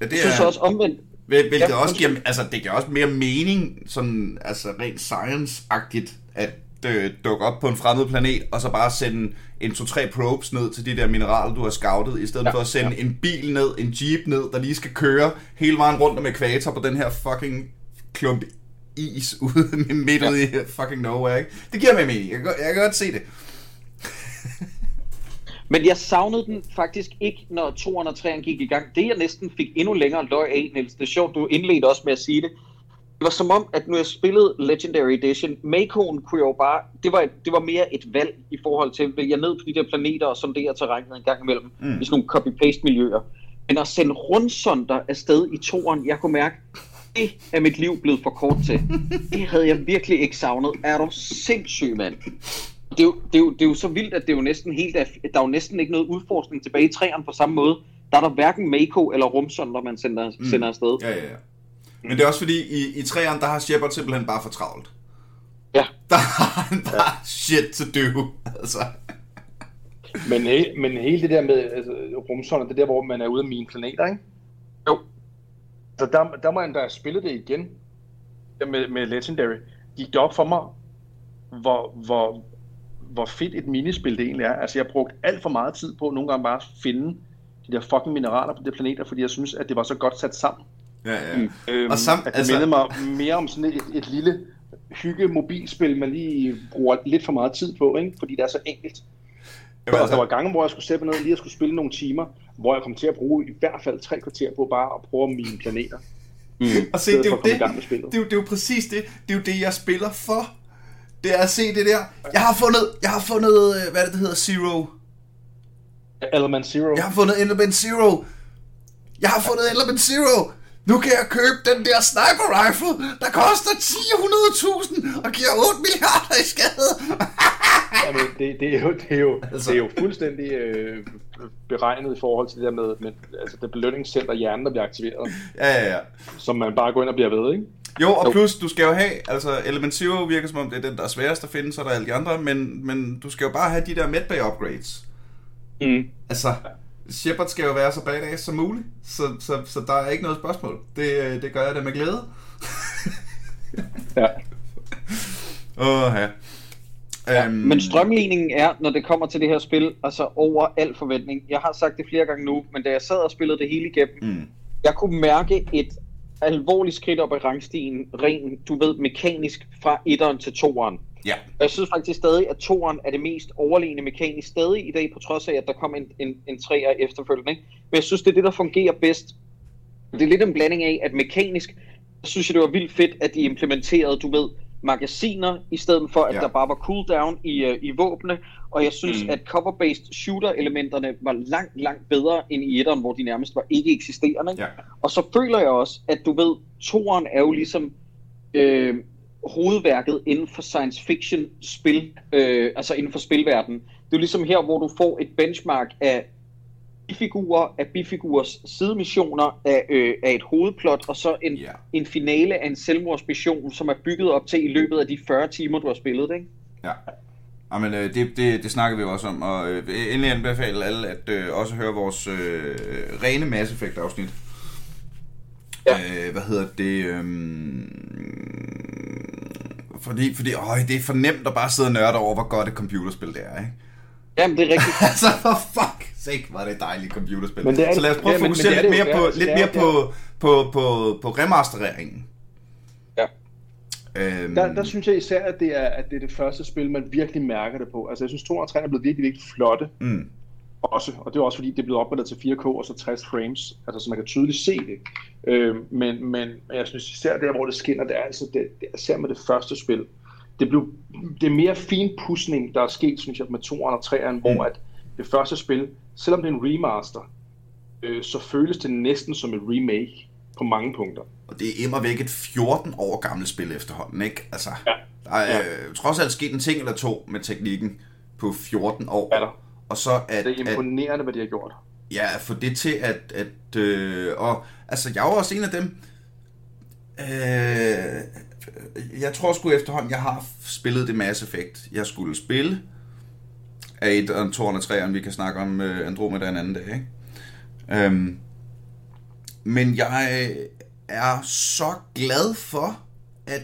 ja det Jeg synes er, også omvendt, Hvil- Hvilket Ja, også giver, altså det giver også mere mening, sådan altså rent science-agtigt, at øh, dukke op på en fremmed planet, og så bare sende en 2-3 probes ned til de der mineraler, du har scoutet, i stedet ja, for at sende ja. en bil ned, en jeep ned, der lige skal køre hele vejen rundt om ekvator på den her fucking klump is ude midt ja. ude i fucking nowhere, ikke? Det giver mig mening. Jeg kan, jeg kan godt se det. Men jeg savnede den faktisk ikke, når 2'eren og 3'eren gik i gang. Det jeg næsten fik endnu længere løg af, Niels, det er sjovt, du indledte også med at sige det. Det var som om, at nu jeg spillede Legendary Edition, Makoen kunne jeg jo bare, det var, et, det var mere et valg i forhold til, vil jeg ned på de der planeter og sondere terrænet en gang imellem, mm. i sådan nogle copy-paste miljøer. Men at sende rundsonder afsted i toren, jeg kunne mærke, det er mit liv blevet for kort til. Det havde jeg virkelig ikke savnet. Er du sindssyg, mand? Det er, jo, det, er jo, det er jo så vildt, at det er jo næsten helt, af- der er jo næsten ikke noget udforskning tilbage i træerne på samme måde. Der er der hverken Mako eller rumsonder, man sender, mm. sender afsted. Ja, ja, ja. Men det er også fordi, i, i træerne, der har Shepard simpelthen bare for travlt. Ja. Der har han bare shit to do, altså. Men, he, men hele det der med altså, rumsonder, det er der, hvor man er ude af mine planeter, ikke? Jo. Så der, der må jeg da spille det igen med, med Legendary. Gik det op for mig, hvor, hvor, hvor fedt et minispil det egentlig er. Altså, jeg brugte alt for meget tid på nogle gange bare at finde de der fucking mineraler på de planeter, fordi jeg synes, at det var så godt sat sammen. Ja, ja. Mm. Øhm, Og sam- at det altså- mindede mig mere om sådan et, et lille hygge mobilspil, man lige bruger lidt for meget tid på, ikke? fordi det er så enkelt. Jamen, Altså, der var gange, hvor jeg skulle sætte mig ned lige at skulle spille nogle timer, hvor jeg kom til at bruge i hvert fald tre kvarter på bare at prøve mine planeter. Mm. og se, det er, jo det, det, er jo, det er jo præcis det. Det er jo det, jeg spiller for. Det er at se det der. Jeg har fundet, jeg har fundet, øh, hvad det, det hedder, Zero. Element Zero. Jeg har fundet Element Zero. Jeg har fundet Element Zero. Nu kan jeg købe den der sniper rifle, der koster 10.000 og giver 8 milliarder i skade. Jamen, det, det, er jo, det, er jo, Altså. det er jo fuldstændig øh, beregnet i forhold til det der med, med altså det belønningscenter hjernen, der bliver aktiveret, ja, ja, ja. som man bare går ind og bliver ved, ikke? Jo, og plus, du skal jo have, altså Element Zero virker som om, det er den, der er sværest at finde, så er der alle de andre, men, men du skal jo bare have de der medbay upgrades. Mm. Altså, Shepard skal jo være så badass som muligt, så, så, så der er ikke noget spørgsmål. Det, øh, det gør jeg da med glæde. Ja. Åh, ja. Ja, Øhm, men strømligningen er, når det kommer til det her spil, altså over al forventning. Jeg har sagt det flere gange nu, men da jeg sad og spillede det hele igennem, Mm. jeg kunne mærke et alvorligt skridt op i rangstigen, rent, du ved, mekanisk fra 1'eren til 2'eren. Ja. Og jeg synes faktisk stadig, at 2'eren er det mest overlegne mekanisk stadig i dag, på trods af, at der kom en, en, en 3'er efterfølgende. Ikke? Men jeg synes, det er det, der fungerer bedst. Det er lidt en blanding af, at mekanisk, jeg synes jeg, det var vildt fedt, at de implementerede, du ved, magasiner, i stedet for, at Ja. der bare var cooldown i, uh, i våbne. Og jeg synes, Mm. at cover-based shooter-elementerne var langt, langt bedre end i 1'eren, hvor de nærmest var ikke eksisterende. Ja. Og så føler jeg også, at du ved, toeren er jo ligesom øh, hovedværket inden for science fiction spil, øh, altså inden for spilverdenen. Det er jo ligesom her, hvor du får et benchmark af bifigurer, af bifigurers sidemissioner, af, øh, af et hovedplot, og så en, Ja. en finale af en selvmordsmission, som er bygget op til i løbet af de 40 timer, du har spillet, ikke? Ja. Jamen, øh, det, det, det snakker vi jo også om, og øh, endelig anbefale alle at øh, også høre vores øh, rene Mass Effect afsnit. Ja. Øh, hvad hedder det? Øhm, fordi, fordi øj, det er for nemt at bare sidde og nørde over, hvor godt et computerspil det er, ikke? Jamen, det er rigtigt. altså, for fuck sake, var det et dejligt computerspil. Men det er- Så lad os prøve at ja, men- fokusere men er lidt mere, på, lidt mere er- på, på, på, på remastereringen. Ja. Øhm, Der, der synes jeg især, at det, er, at det er det første spil, man virkelig mærker det på. Altså, jeg synes, 2 og 3 er blevet virkelig, virkelig flotte mm, også, og det er også fordi, det er blevet opgraderet til 4K og så 60 frames, altså så man kan tydeligt se det. Øh, men, men jeg synes især der, hvor det skinner, det er altså det, det er især med det første spil. Det, blev, det er mere finpudsning, der er sket, synes jeg, med 2 og 3'eren, Mm. hvor at det første spil, selvom det er en remaster, øh, så føles det næsten som et remake. på mange punkter. Og det er immer væk et 14 år gammelt spil efterhånden, ikke? Altså, Ja. der er øh, trods alt sket en ting eller to med teknikken på 14 år. Er der. Og så at, Det er at imponerende, hvad de har gjort. Ja, få det til at... at øh, og, altså, jeg jo også en af dem... Øh, jeg tror sgu efterhånden, jeg har spillet det Mass Effect, jeg skulle spille. Af et og en to og tre, vi kan snakke om øh, Andromeda en anden dag, ikke? Øhm, men jeg er så glad for, at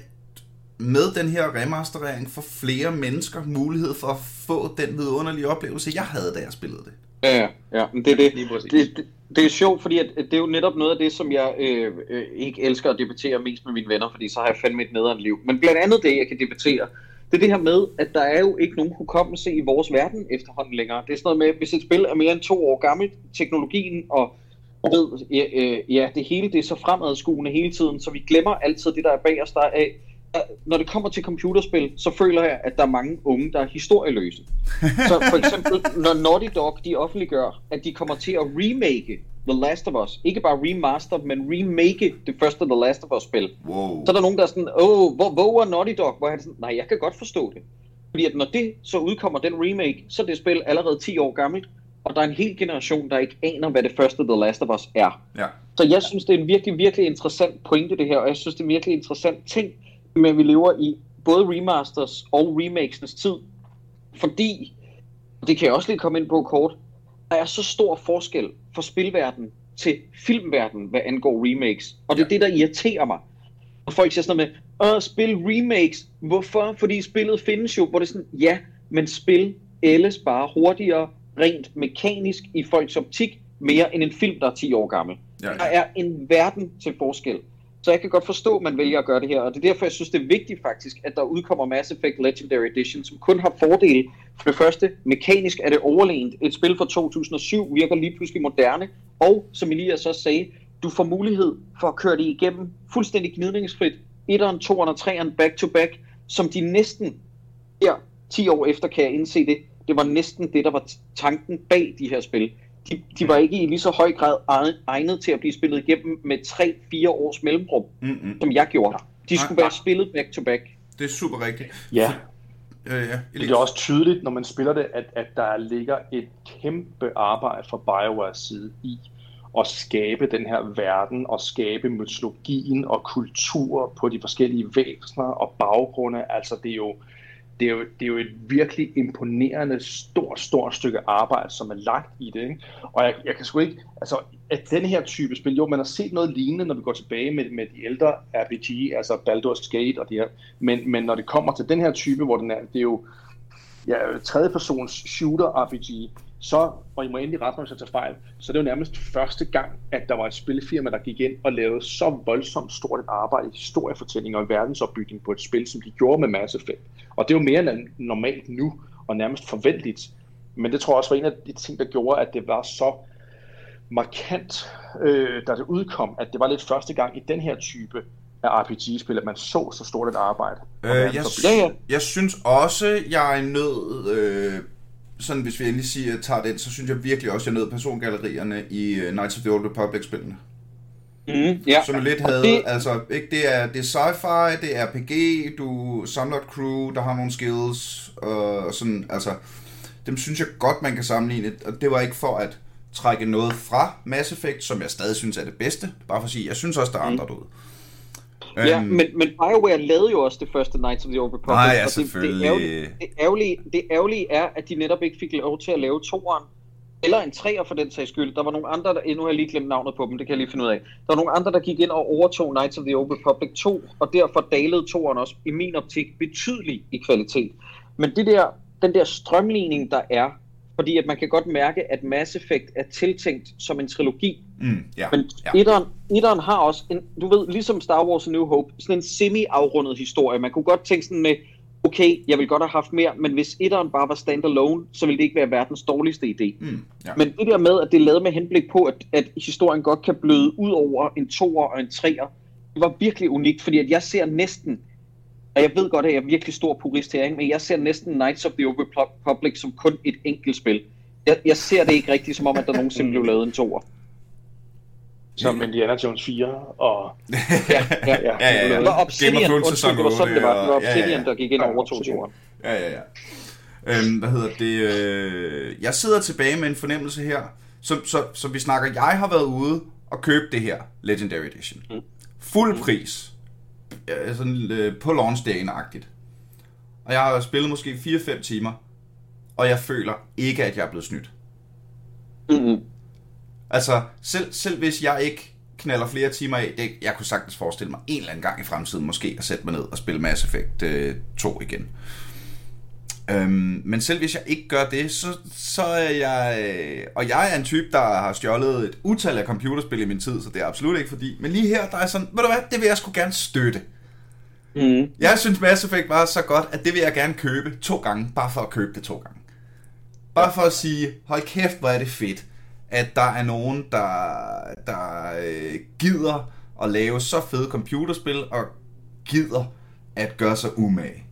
med den her remasterering får flere mennesker mulighed for at få den vidunderlige oplevelse, jeg havde, da jeg spillede det. Ja, ja, ja, men det er det. Det, det, det er sjovt, fordi at, at det er jo netop noget af det, som jeg øh, øh, ikke elsker at debattere mest med mine venner, fordi så har jeg fandme et nederen liv. Men blandt andet det, jeg kan debattere, det er det her med, at der er jo ikke nogen hukommelse i vores verden efterhånden længere. Det er sådan noget med, hvis et spil er mere end to år gammelt, teknologien og ved, ja, øh, ja, det hele det er så fremadskuende hele tiden, så vi glemmer altid det, der er bag os, der er af. Når det kommer til computerspil, så føler jeg, at der er mange unge, der er historieløse. Så for eksempel, når Naughty Dog, de offentliggør, at de kommer til at remake The Last of Us, ikke bare remaster, men remake det første The Last of Us-spil, Wow. så er der nogen, der er sådan, åh, hvor, hvor er Naughty Dog? Hvor er det sådan, nej, jeg kan godt forstå det. Fordi at når det så udkommer, den remake, så er det spil allerede 10 år gammelt, og der er en hel generation, der ikke aner, hvad det første The Last of Us er. Ja. Så jeg synes, det er en virkelig, virkelig interessant pointe, det her, og jeg synes, det er en virkelig interessant ting, at vi lever i både remasters og remakesens tid, fordi, og det kan jeg også lige komme ind på kort, der er så stor forskel fra spilverden til filmverden, hvad angår remakes. Og det er Ja. det, der irriterer mig. Og folk siger sådan noget med, Åh, spil remakes. Hvorfor? Fordi spillet findes jo, hvor det er sådan, ja, men spil ældes bare hurtigere, rent mekanisk i folks optik, mere end en film, der er 10 år gammel. Ja, Der ja. er en verden til forskel. Så jeg kan godt forstå, at man vælger at gøre det her, og det er derfor, jeg synes, det er vigtigt faktisk, at der udkommer Mass Effect Legendary Edition, som kun har fordele. For det første, mekanisk er det overlegent. Et spil fra 2007 virker lige pludselig moderne, og som Elias også sagde, du får mulighed for at køre det igennem fuldstændig gnidningsfrit. 1'eren, 2'eren og 3'eren back to back, som de næsten her 10 år efter kan jeg indse det, det var næsten det, der var tanken bag de her spil. De, de var ikke i lige så høj grad eg- egnet til at blive spillet igennem med 3-4 års mellemrum, Mm-mm. som jeg gjorde. De skulle Nej, være spillet back to back. Det er super rigtigt. Ja, Øh, ja, det er også tydeligt, når man spiller det, at, at der ligger et kæmpe arbejde fra BioWares side i at skabe den her verden og skabe mytologien og kultur på de forskellige væsener og baggrunde. Altså det er jo, det er jo, det er jo et virkelig imponerende stort, stort stykke arbejde, som er lagt i det. Ikke? Og jeg, jeg kan sgu ikke, altså at den her type spil, jo man har set noget lignende, når vi går tilbage med, med de ældre RPG, altså Baldur's Gate og det her, men, men når det kommer til den her type, hvor den er, det er jo ja, tredjepersons shooter RPG, så, og I må endelig rette mig, hvis jeg tager fejl, så det jo nærmest første gang, at der var et spilfirma, der gik ind og lavede så voldsomt stort et arbejde i historiefortælling og verdensopbygning på et spil, som de gjorde med Mass Effect. Og det er jo mere end normalt nu, og nærmest forventeligt. Men det tror jeg også var en af de ting, der gjorde, at det var så markant, øh, da det udkom, at det var lidt første gang i den her type af RPG-spil, at man så så stort et arbejde. Øh, jeg, verdensopbygning. Ja, ja. jeg synes også, jeg er nødt, øh, sådan hvis vi endelig siger, tager den, så synes jeg virkelig også, jeg er nødt persongallerierne i uh, Knights of the Old Republic-spillene. Mm, ja. Som lidt havde, det- altså, ikke, det er, det er sci-fi, det er RPG, du samler et crew, der har nogle skills, og sådan, altså, dem synes jeg godt, man kan sammenligne, og det var ikke for at trække noget fra Mass Effect, som jeg stadig synes er det bedste, bare for at sige, jeg synes også, der er andre derude. Ja, Øhm, men, men BioWare lavede jo også det første Knights of the Old Republic. Nej, ja, og det, det, selvfølgelig. ærgerlige, det, ærgerlige, det ærgerlige er, at de netop ikke fik lov til at lave toeren, eller en treer for den sags skyld. Der var nogle andre, der, nu har jeg lige glemt navnet på dem, det kan jeg lige finde ud af. Der var nogle andre, der gik ind og overtog Knights of the Old Republic 2, og derfor dalede toeren også, i min optik, betydeligt i kvalitet. Men det der, den der strømligning, der er, fordi at man kan godt mærke, at Mass Effect er tiltænkt som en trilogi, mm, ja, men ja. etteren, etteren har også, en, du ved, ligesom Star Wars New Hope, sådan en semi-afrundet historie. Man kunne godt tænke sådan med, okay, jeg vil godt have haft mere, men hvis etteren bare var standalone, så ville det ikke være verdens dårligste idé. Mm, ja. Men det der med, at det er lavet med henblik på, at, at historien godt kan bløde ud over en toer og en treer, det var virkelig unikt, fordi at jeg ser næsten, og jeg ved godt, at jeg er virkelig stor purist her, ikke? men jeg ser næsten Knights of the Old Public som kun et enkelt spil. Jeg, jeg ser det ikke rigtigt, som om, at der nogensinde blev lavet en toer. Som Indiana Jones 4 og... ja, ja, ja. ja, ja, ja. Det var Obsidian, Game of Thrones undskyld, det var sådan, det var. Det var Obsidian, ja, ja. der gik ind over to toeren. Ja, ja, ja. Øhm, hvad hedder det? Øh, jeg sidder tilbage med en fornemmelse her, som, som, som vi snakker, jeg har været ude og købe det her Legendary Edition. Mm. Fuld pris. Ja, sådan øh, på launchdagen-agtigt. Og jeg har spillet måske 4-5 timer, og jeg føler ikke, at jeg er blevet snydt. Mm-hmm. Altså, selv, selv hvis jeg ikke knaller flere timer af, det, jeg kunne sagtens forestille mig en eller anden gang i fremtiden måske at sætte mig ned og spille Mass Effect øh, 2 igen. Øhm, men selv hvis jeg ikke gør det, så, så er jeg... Øh, og jeg er en type, der har stjålet et utal af computerspil i min tid, så det er absolut ikke fordi. Men lige her, der er sådan, ved du hvad, det vil jeg sgu gerne støtte. Mm. Jeg synes Mass Effect var så godt, at det vil jeg gerne købe to gange, bare for at købe det to gange. Bare for at sige, hold kæft, hvor er det fedt, at der er nogen, der, der øh, gider at lave så fede computerspil, og gider at gøre sig umage.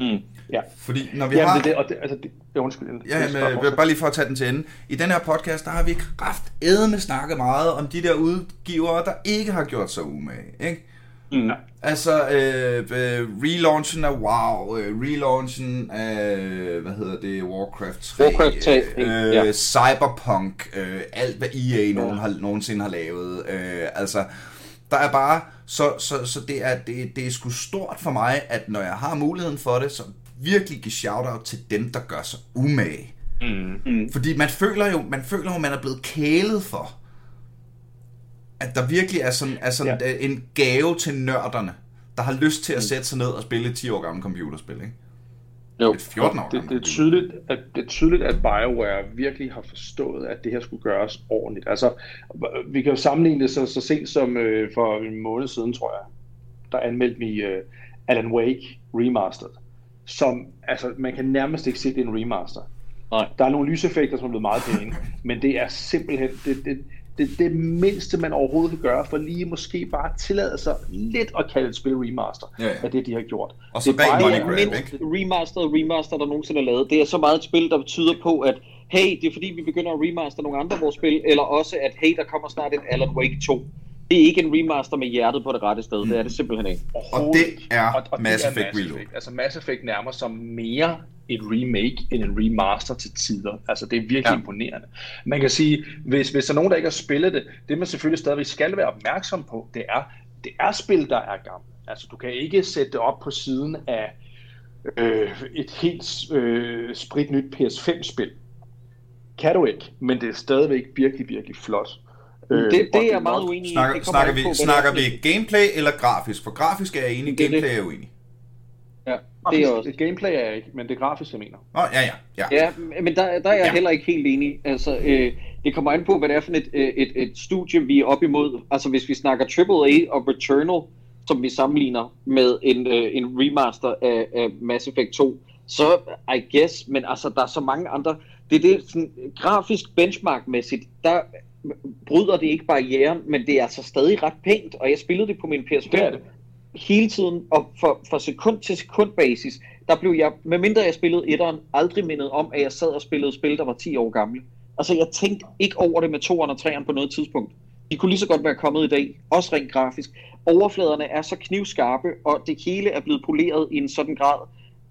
Mm. Ja. Fordi når vi Jamen, har... det, det, og det, altså, det, ja, undskyld. Ja, men, øh, bare lige for at tage den til ende. I den her podcast, der har vi kraft edme snakket meget om de der udgivere, der ikke har gjort sig umage. Ikke? Mm. Altså, øh, øh, relaunchen af WoW, øh, relaunchen af, hvad hedder det, Warcraft 3, Warcraft 3, øh? Ja. Cyberpunk, øh, alt hvad EA nogen har, nogensinde har lavet. Øh, altså, der er bare, så, så, så det, er, det, det er sgu stort for mig, at når jeg har muligheden for det, så virkelig give shout-out til dem, der gør sig umage. Mm. Mm. Fordi man føler jo, man føler jo, man er blevet kælet for, at der virkelig er sådan, er sådan ja. en gave til nørderne, der har lyst til at sætte sig ned og spille et 10 år gammelt computerspil, ikke? Jo. Et 14 år det, det, er tydeligt, at, det er tydeligt, at BioWare virkelig har forstået, at det her skulle gøres ordentligt. Altså, vi kan jo sammenligne det så, så sent som øh, for en måned siden, tror jeg, der anmeldte vi øh, Alan Wake Remastered, som, altså, man kan nærmest ikke se, det er en remaster. Nej. Der er nogle lyseffekter, som er blevet meget pæne, men det er simpelthen det, det, det, det mindste, man overhovedet kan gøre, for lige måske bare at tillade sig lidt at kalde et spil remaster, Ja, ja. af det, de har gjort. Og så Det er bare- money Det grab, mindst ikke? remaster remaster, der nogensinde er lavet. Det er så meget et spil, der tyder på, at hey, det er fordi, vi begynder at remaster nogle andre vores spil, eller også at hey, der kommer snart en Alan Wake 2. Det er ikke en remaster med hjertet på det rette sted. Det er det simpelthen ikke. Og det er Mass Effect Reload. Altså Mass Effect nærmer sig mere et remake end en remaster til tider. Altså det er virkelig Ja. ja. imponerende. Man kan sige, hvis, hvis der er nogen, der ikke har spillet det, det man selvfølgelig stadigvæk skal være opmærksom på, det er, det er spil, der er gamle. Altså du kan ikke sætte det op på siden af øh, et helt øh, spritnyt PS5-spil. Kan du ikke, men det er stadigvæk virkelig, virkelig flot. Øh, Det, og det er jeg meget uenig i. Snakker, Det snakker, på, vi, det er snakker vi gameplay eller grafisk? For grafisk er jeg enig, Det er det. gameplay er jeg uenig. Ja, det er også. Det gameplay er jeg ikke, men det grafisk, jeg mener. Nå, ja, ja, ja. Ja, men der, der er jeg Ja. heller ikke helt enig. Altså, øh, det kommer an på, hvad det er for et, øh, et, et studie, vi er op imod. Altså, hvis vi snakker AAA og Returnal, som vi sammenligner med en, øh, en remaster af, af Mass Effect 2, så I guess, men altså, der er så mange andre. Det er det, sådan, grafisk benchmark-mæssigt, der bryder det ikke barrieren, men det er altså stadig ret pænt, og jeg spillede det på min PS5 Det det. hele tiden, og for, for sekund til sekund basis, der blev jeg, medmindre jeg spillede etteren, aldrig mindet om, at jeg sad og spillede spil, der var 10 år gamle. Altså, jeg tænkte ikke over det med toeren og treeren på noget tidspunkt. De kunne lige så godt være kommet i dag, også rent grafisk. Overfladerne er så knivskarpe, og det hele er blevet poleret i en sådan grad,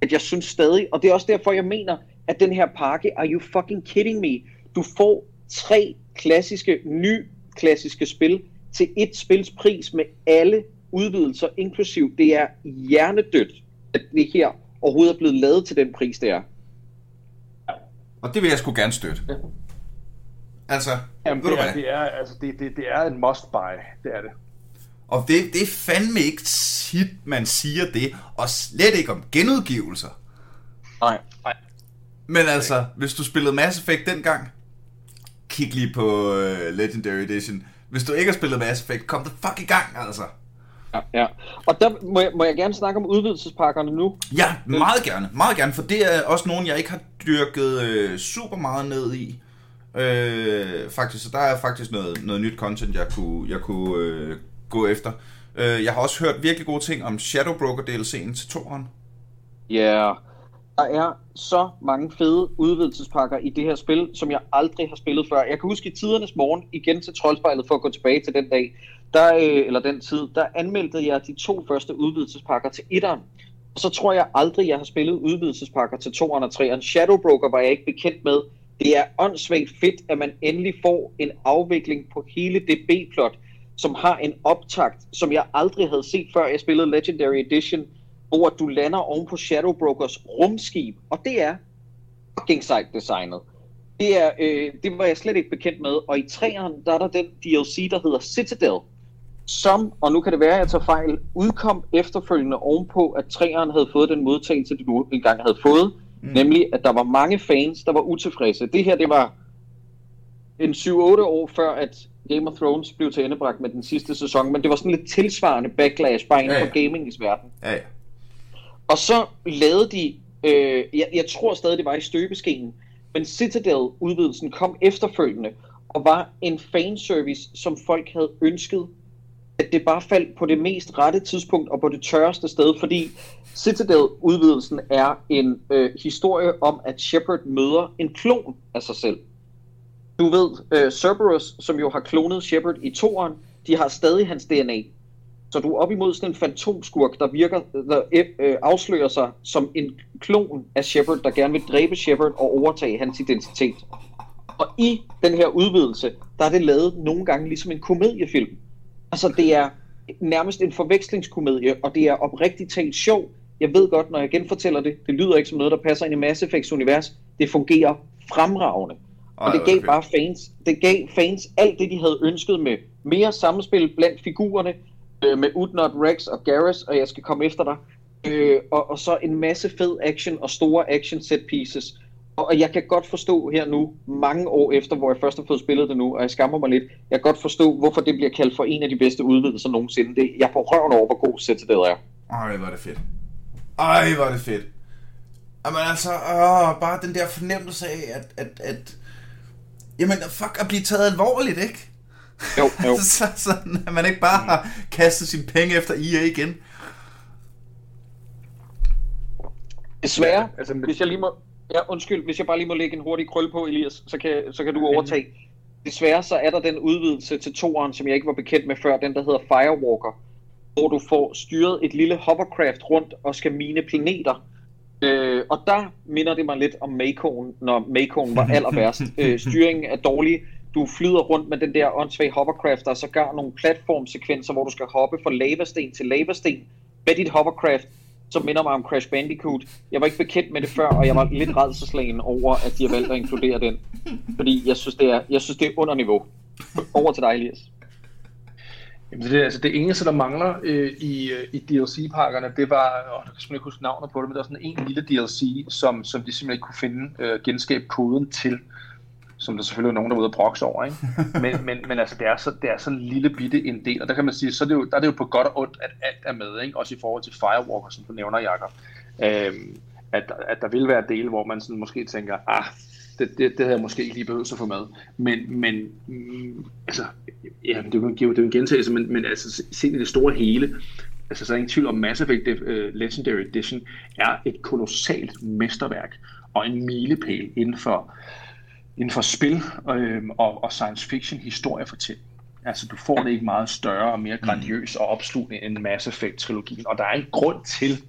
at jeg synes stadig, og det er også derfor, jeg mener, at den her pakke, are you fucking kidding me? Du får tre klassiske, ny klassiske spil til et spils pris med alle udvidelser inklusiv. Det er hjernedødt, at det her overhovedet er blevet lavet til den pris, det er. Og det vil jeg sgu gerne støtte. Ja. Altså, Jamen, ved du det, hvad? er, det, er, altså, det, det, det er en must buy, det er det. Og det, det er fandme ikke tit, man siger det, og slet ikke om genudgivelser. Nej. Men altså, hvis du spillede Mass Effect dengang, kig lige på uh, Legendary Edition. Hvis du ikke har spillet Mass Effect, kom the fuck i gang, altså. Ja, ja. Og der må jeg, må jeg gerne snakke om udvidelsespakkerne nu. Ja, meget gerne, meget gerne, for det er også nogen, jeg ikke har dyrket øh, super meget ned i. Øh, faktisk, så der er faktisk noget, noget nyt content, jeg kunne, jeg kunne øh, gå efter. Øh, jeg har også hørt virkelig gode ting om Shadow Broker DLC'en til toeren. Ja, yeah der er så mange fede udvidelsespakker i det her spil, som jeg aldrig har spillet før. Jeg kan huske i tidernes morgen, igen til Troldspejlet for at gå tilbage til den dag, der, øh, eller den tid, der anmeldte jeg de to første udvidelsespakker til etteren. Og så tror jeg aldrig, jeg har spillet udvidelsespakker til toeren og 3'eren. Shadow Broker var jeg ikke bekendt med. Det er åndssvagt fedt, at man endelig får en afvikling på hele det B-plot, som har en optakt, som jeg aldrig havde set før jeg spillede Legendary Edition, hvor du lander oven på Shadow Brokers rumskib, og det er fucking sejt designet. Det, er, øh, det var jeg slet ikke bekendt med, og i træerne, der er der den DLC, der hedder Citadel, som, og nu kan det være, at jeg tager fejl, udkom efterfølgende ovenpå, at træerne havde fået den modtagelse, de nu engang havde fået, mm. nemlig at der var mange fans, der var utilfredse. Det her, det var en 7-8 år før, at Game of Thrones blev til endebragt med den sidste sæson, men det var sådan lidt tilsvarende backlash bare inden ja, ja. for gamingens verden. Ja, ja. Og så lavede de, øh, jeg, jeg tror stadig, det var i støbeskenen, men Citadel-udvidelsen kom efterfølgende, og var en fanservice, som folk havde ønsket, at det bare faldt på det mest rette tidspunkt og på det tørreste sted, fordi Citadel-udvidelsen er en øh, historie om, at Shepard møder en klon af sig selv. Du ved, øh, Cerberus, som jo har klonet Shepard i toeren, de har stadig hans DNA. Så du er op imod sådan en fantomskurk, der virker, der øh, afslører sig som en klon af Shepard, der gerne vil dræbe Shepard og overtage hans identitet. Og i den her udvidelse, der er det lavet nogle gange ligesom en komediefilm. Altså det er nærmest en forvekslingskomedie, og det er oprigtigt talt sjov. Jeg ved godt, når jeg genfortæller det, det lyder ikke som noget, der passer ind i Mass Effects univers. Det fungerer fremragende. Og det gav bare fans, det gav fans alt det, de havde ønsket med mere samspil blandt figurerne, øh, med Udnot, Rex og Garrus, og jeg skal komme efter dig. Øh, og, og så en masse fed action og store action set pieces. Og jeg kan godt forstå her nu, mange år efter, hvor jeg først har fået spillet det nu, og jeg skammer mig lidt, jeg kan godt forstå, hvorfor det bliver kaldt for en af de bedste udvidelser nogensinde. Det, jeg får røven over, hvor god Citadel er. Ej, hvor er det fedt. Ej, hvor er det fedt. Jamen altså, åh, bare den der fornemmelse af, at, at, at jamen fuck, at blive taget alvorligt, ikke? Jo, jo. så, sådan, at man ikke bare har kastet sine penge efter EA igen. Desværre, ja, altså, hvis jeg lige må, ja, undskyld, hvis jeg bare lige må lægge en hurtig krøl på, Elias, så kan, så kan du overtage. Desværre så er der den udvidelse til toeren, som jeg ikke var bekendt med før, den der hedder Firewalker, hvor du får styret et lille hovercraft rundt og skal mine planeter. Øh, og der minder det mig lidt om Macon, når Macon var aller værst. øh, styringen er dårlig, du flyder rundt med den der åndssvage hovercraft, der er sågar nogle platformsekvenser, hvor du skal hoppe fra lavasten til lavasten med dit hovercraft, som minder mig om Crash Bandicoot. Jeg var ikke bekendt med det før, og jeg var lidt redselslagen over, at de har valgt at inkludere den. Fordi jeg synes, det er, jeg synes, det er under niveau. Over til dig, Elias. Jamen det, altså det eneste, der mangler øh, i, øh, i DLC-pakkerne, det var, åh, jeg kan simpelthen ikke huske navnet på det, men der var sådan en lille DLC, som, som de simpelthen ikke kunne finde øh, genskab koden til som der selvfølgelig er nogen, der er ude og brokse over. Ikke? Men, men, men altså, det er, så, det er en lille bitte en del, og der kan man sige, så er det jo, der er det jo på godt og ondt, at alt er med, ikke? også i forhold til Firewalker, som du nævner, Jacob. Øhm, at, at der vil være dele, hvor man sådan måske tænker, ah, det, det, det havde jeg måske ikke lige behøvet at få med. Men, men mm, altså, ja, det er jo en, det er en gentagelse, men, men altså, set i det store hele, altså så er ingen tvivl om Mass Effect uh, Legendary Edition er et kolossalt mesterværk og en milepæl inden for inden for spil øh, og, og science fiction historiefortælling. Altså, du får det ikke meget større og mere mm. grandiøs og opslutende end Mass Effect-trilogien. Og der er en grund til,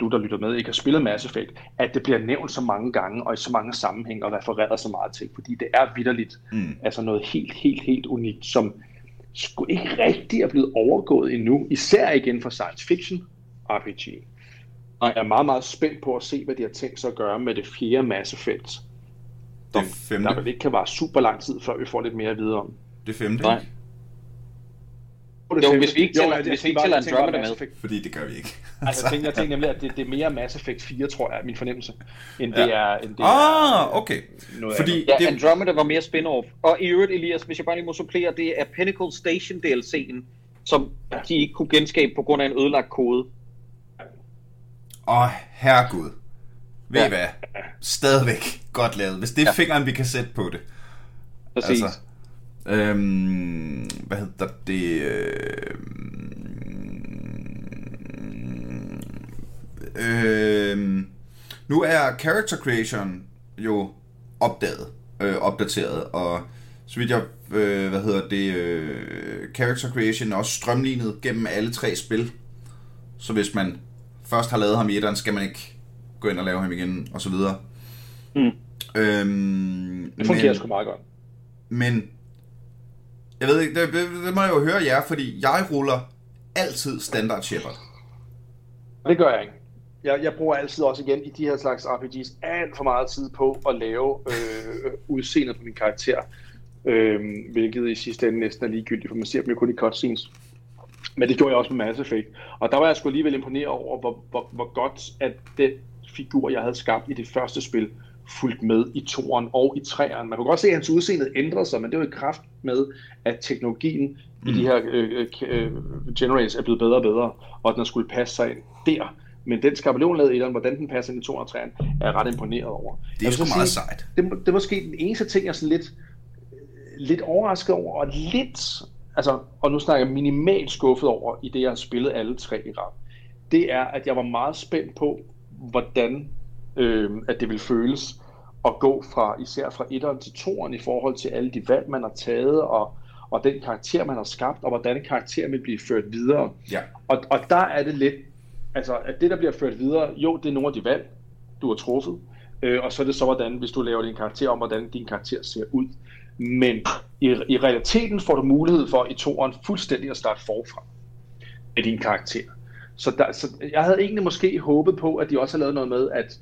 du der lytter med, ikke har spillet Mass Effect, at det bliver nævnt så mange gange og i så mange sammenhænge og refereret så meget til. Fordi det er vidderligt mm. altså noget helt, helt, helt unikt, som skulle ikke rigtig er blevet overgået endnu. Især igen for science fiction RPG. Og jeg er meget, meget spændt på at se, hvad de har tænkt sig at gøre med det fjerde Mass Effect det femte. Der vel ikke kan være super lang tid, før vi får lidt mere at vide om. Det femte? Nej. Jo, hvis vi ikke tæller, jo, hvis vi ikke tæller Andromeda med. Fordi det gør vi ikke. altså, jeg tænker, jeg tænker nemlig, at det, det er mere Mass Effect 4, tror jeg, er min fornemmelse, end ja. det er... End det ah, er, okay. Noget Fordi ja, det... Andromeda var mere spin-off. Og i øvrigt, Elias, hvis jeg bare lige må supplere, det er Pinnacle Station DLC'en, som ja. de ikke kunne genskabe på grund af en ødelagt kode. Åh, oh, herregud. Ved ja. I hvad? Stadigvæk godt lavet. Hvis det er ja. fingeren, vi kan sætte på det. Præcis. Altså, øhm, hvad hedder det? Øhm, øhm, Nu er character creation jo opdaget, øh, opdateret, og så vidt jeg, øh, hvad hedder det, øh, character creation er også strømlignet gennem alle tre spil. Så hvis man først har lavet ham i etteren, skal man ikke gå ind og lave ham igen, og så videre. Mm. Øhm, Det fungerer men- sgu meget godt. men jeg ved ikke, det, det, det må jeg jo høre jer, fordi jeg ruller altid standard Shepard. Det gør jeg ikke. Jeg, jeg bruger altid også igen i de her slags RPG's alt for meget tid på at lave øh, udseendet på min karakter. Øh, hvilket i sidste ende næsten er ligegyldigt, for man ser dem jo kun i cutscenes. Men det gjorde jeg også med Mass Effect. Og der var jeg sgu alligevel imponeret over, hvor, hvor, hvor godt at den figur, jeg havde skabt i det første spil, fulgt med i toeren og i treeren. Man kunne godt se, at hans udseende ændrede sig, men det var i kraft med, at teknologien mm. i de her øh, øh, generates er blevet bedre og bedre, og at den skulle passe sig ind der. Men den skabelon lavede i den, hvordan den passer ind i 2 og 3'eren, er jeg ret imponeret over. Det er så meget sige, sejt. det, det er måske den eneste ting, jeg er sådan lidt, lidt overrasket over, og lidt, altså, og nu snakker jeg minimalt skuffet over, i det jeg har spillet alle tre i rap, det er, at jeg var meget spændt på, hvordan øh, at det vil føles at gå fra, især fra 1'eren til 2'eren i forhold til alle de valg, man har taget, og, og den karakter, man har skabt, og hvordan karakteren vil blive ført videre. Ja. Og, og der er det lidt, altså at det, der bliver ført videre, jo, det er nogle af de valg, du har truffet, øh, og så er det så, hvordan, hvis du laver din karakter om, hvordan din karakter ser ud. Men i, i realiteten får du mulighed for i toeren fuldstændig at starte forfra med din karakter. Så, der, så jeg havde egentlig måske håbet på, at de også har lavet noget med, at,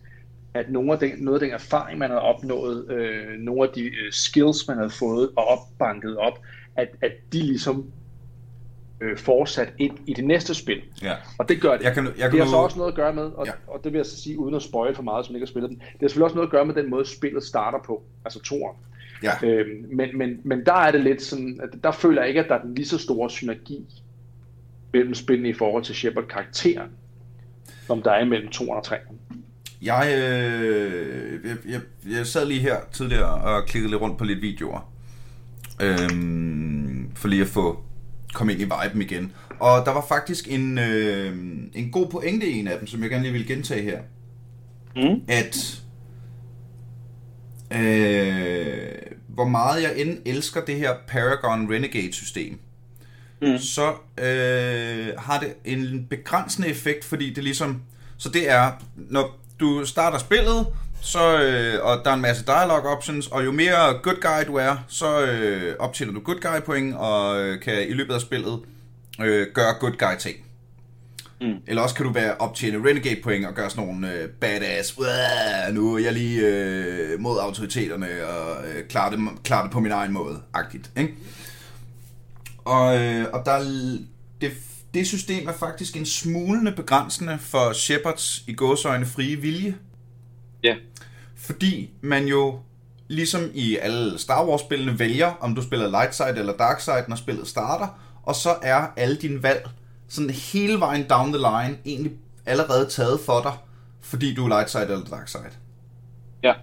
at nogle af den, noget af den erfaring, man har opnået, øh, nogle af de øh, skills, man havde fået og opbanket op, at, at de ligesom øh, fortsat ind i det næste spil. Ja. Og det gør det. Jeg kan, jeg det kan har nu, så også noget at gøre med, og, Ja. og det vil jeg så sige, uden at spoil for meget, som ikke har spillet den, det har selvfølgelig også noget at gøre med den måde, spillet starter på, altså toren. Ja. Øhm, men, men, men der er det lidt sådan, at der føler jeg ikke, at der er den lige så store synergi mellem spillene i forhold til Shepard-karakteren, som der er mellem 2 og 3. Jeg, øh, jeg, jeg, jeg sad lige her tidligere og klikkede lidt rundt på lidt videoer. Øhm, for lige at få komme ind i viben igen. Og der var faktisk en, øh, en god pointe i en af dem, som jeg gerne lige vil gentage her. Mm. At øh, hvor meget jeg end elsker det her Paragon Renegade system, Mm. så øh, har det en begrænsende effekt, fordi det ligesom, så det er, når du starter spillet, så, øh, og der er en masse dialogue options, og jo mere good guy du er, så øh, optjener du good guy point, og øh, kan i løbet af spillet øh, gøre good guy ting. Mm. Eller også kan du være optjene renegade point og gøre sådan nogle øh, badass, "Uah, nu er jeg lige øh, mod autoriteterne og øh, klarer, det, klarer det på min egen måde, agtigt, ikke? Og, øh, og der er, det, det system er faktisk en smulende begrænsende for Shepards i gåsøjne frie vilje. Ja. Fordi man jo, ligesom i alle Star Wars-spillene, vælger, om du spiller light side eller dark side, når spillet starter, og så er alle dine valg sådan hele vejen down the line egentlig allerede taget for dig, fordi du er light side eller dark side. Ja.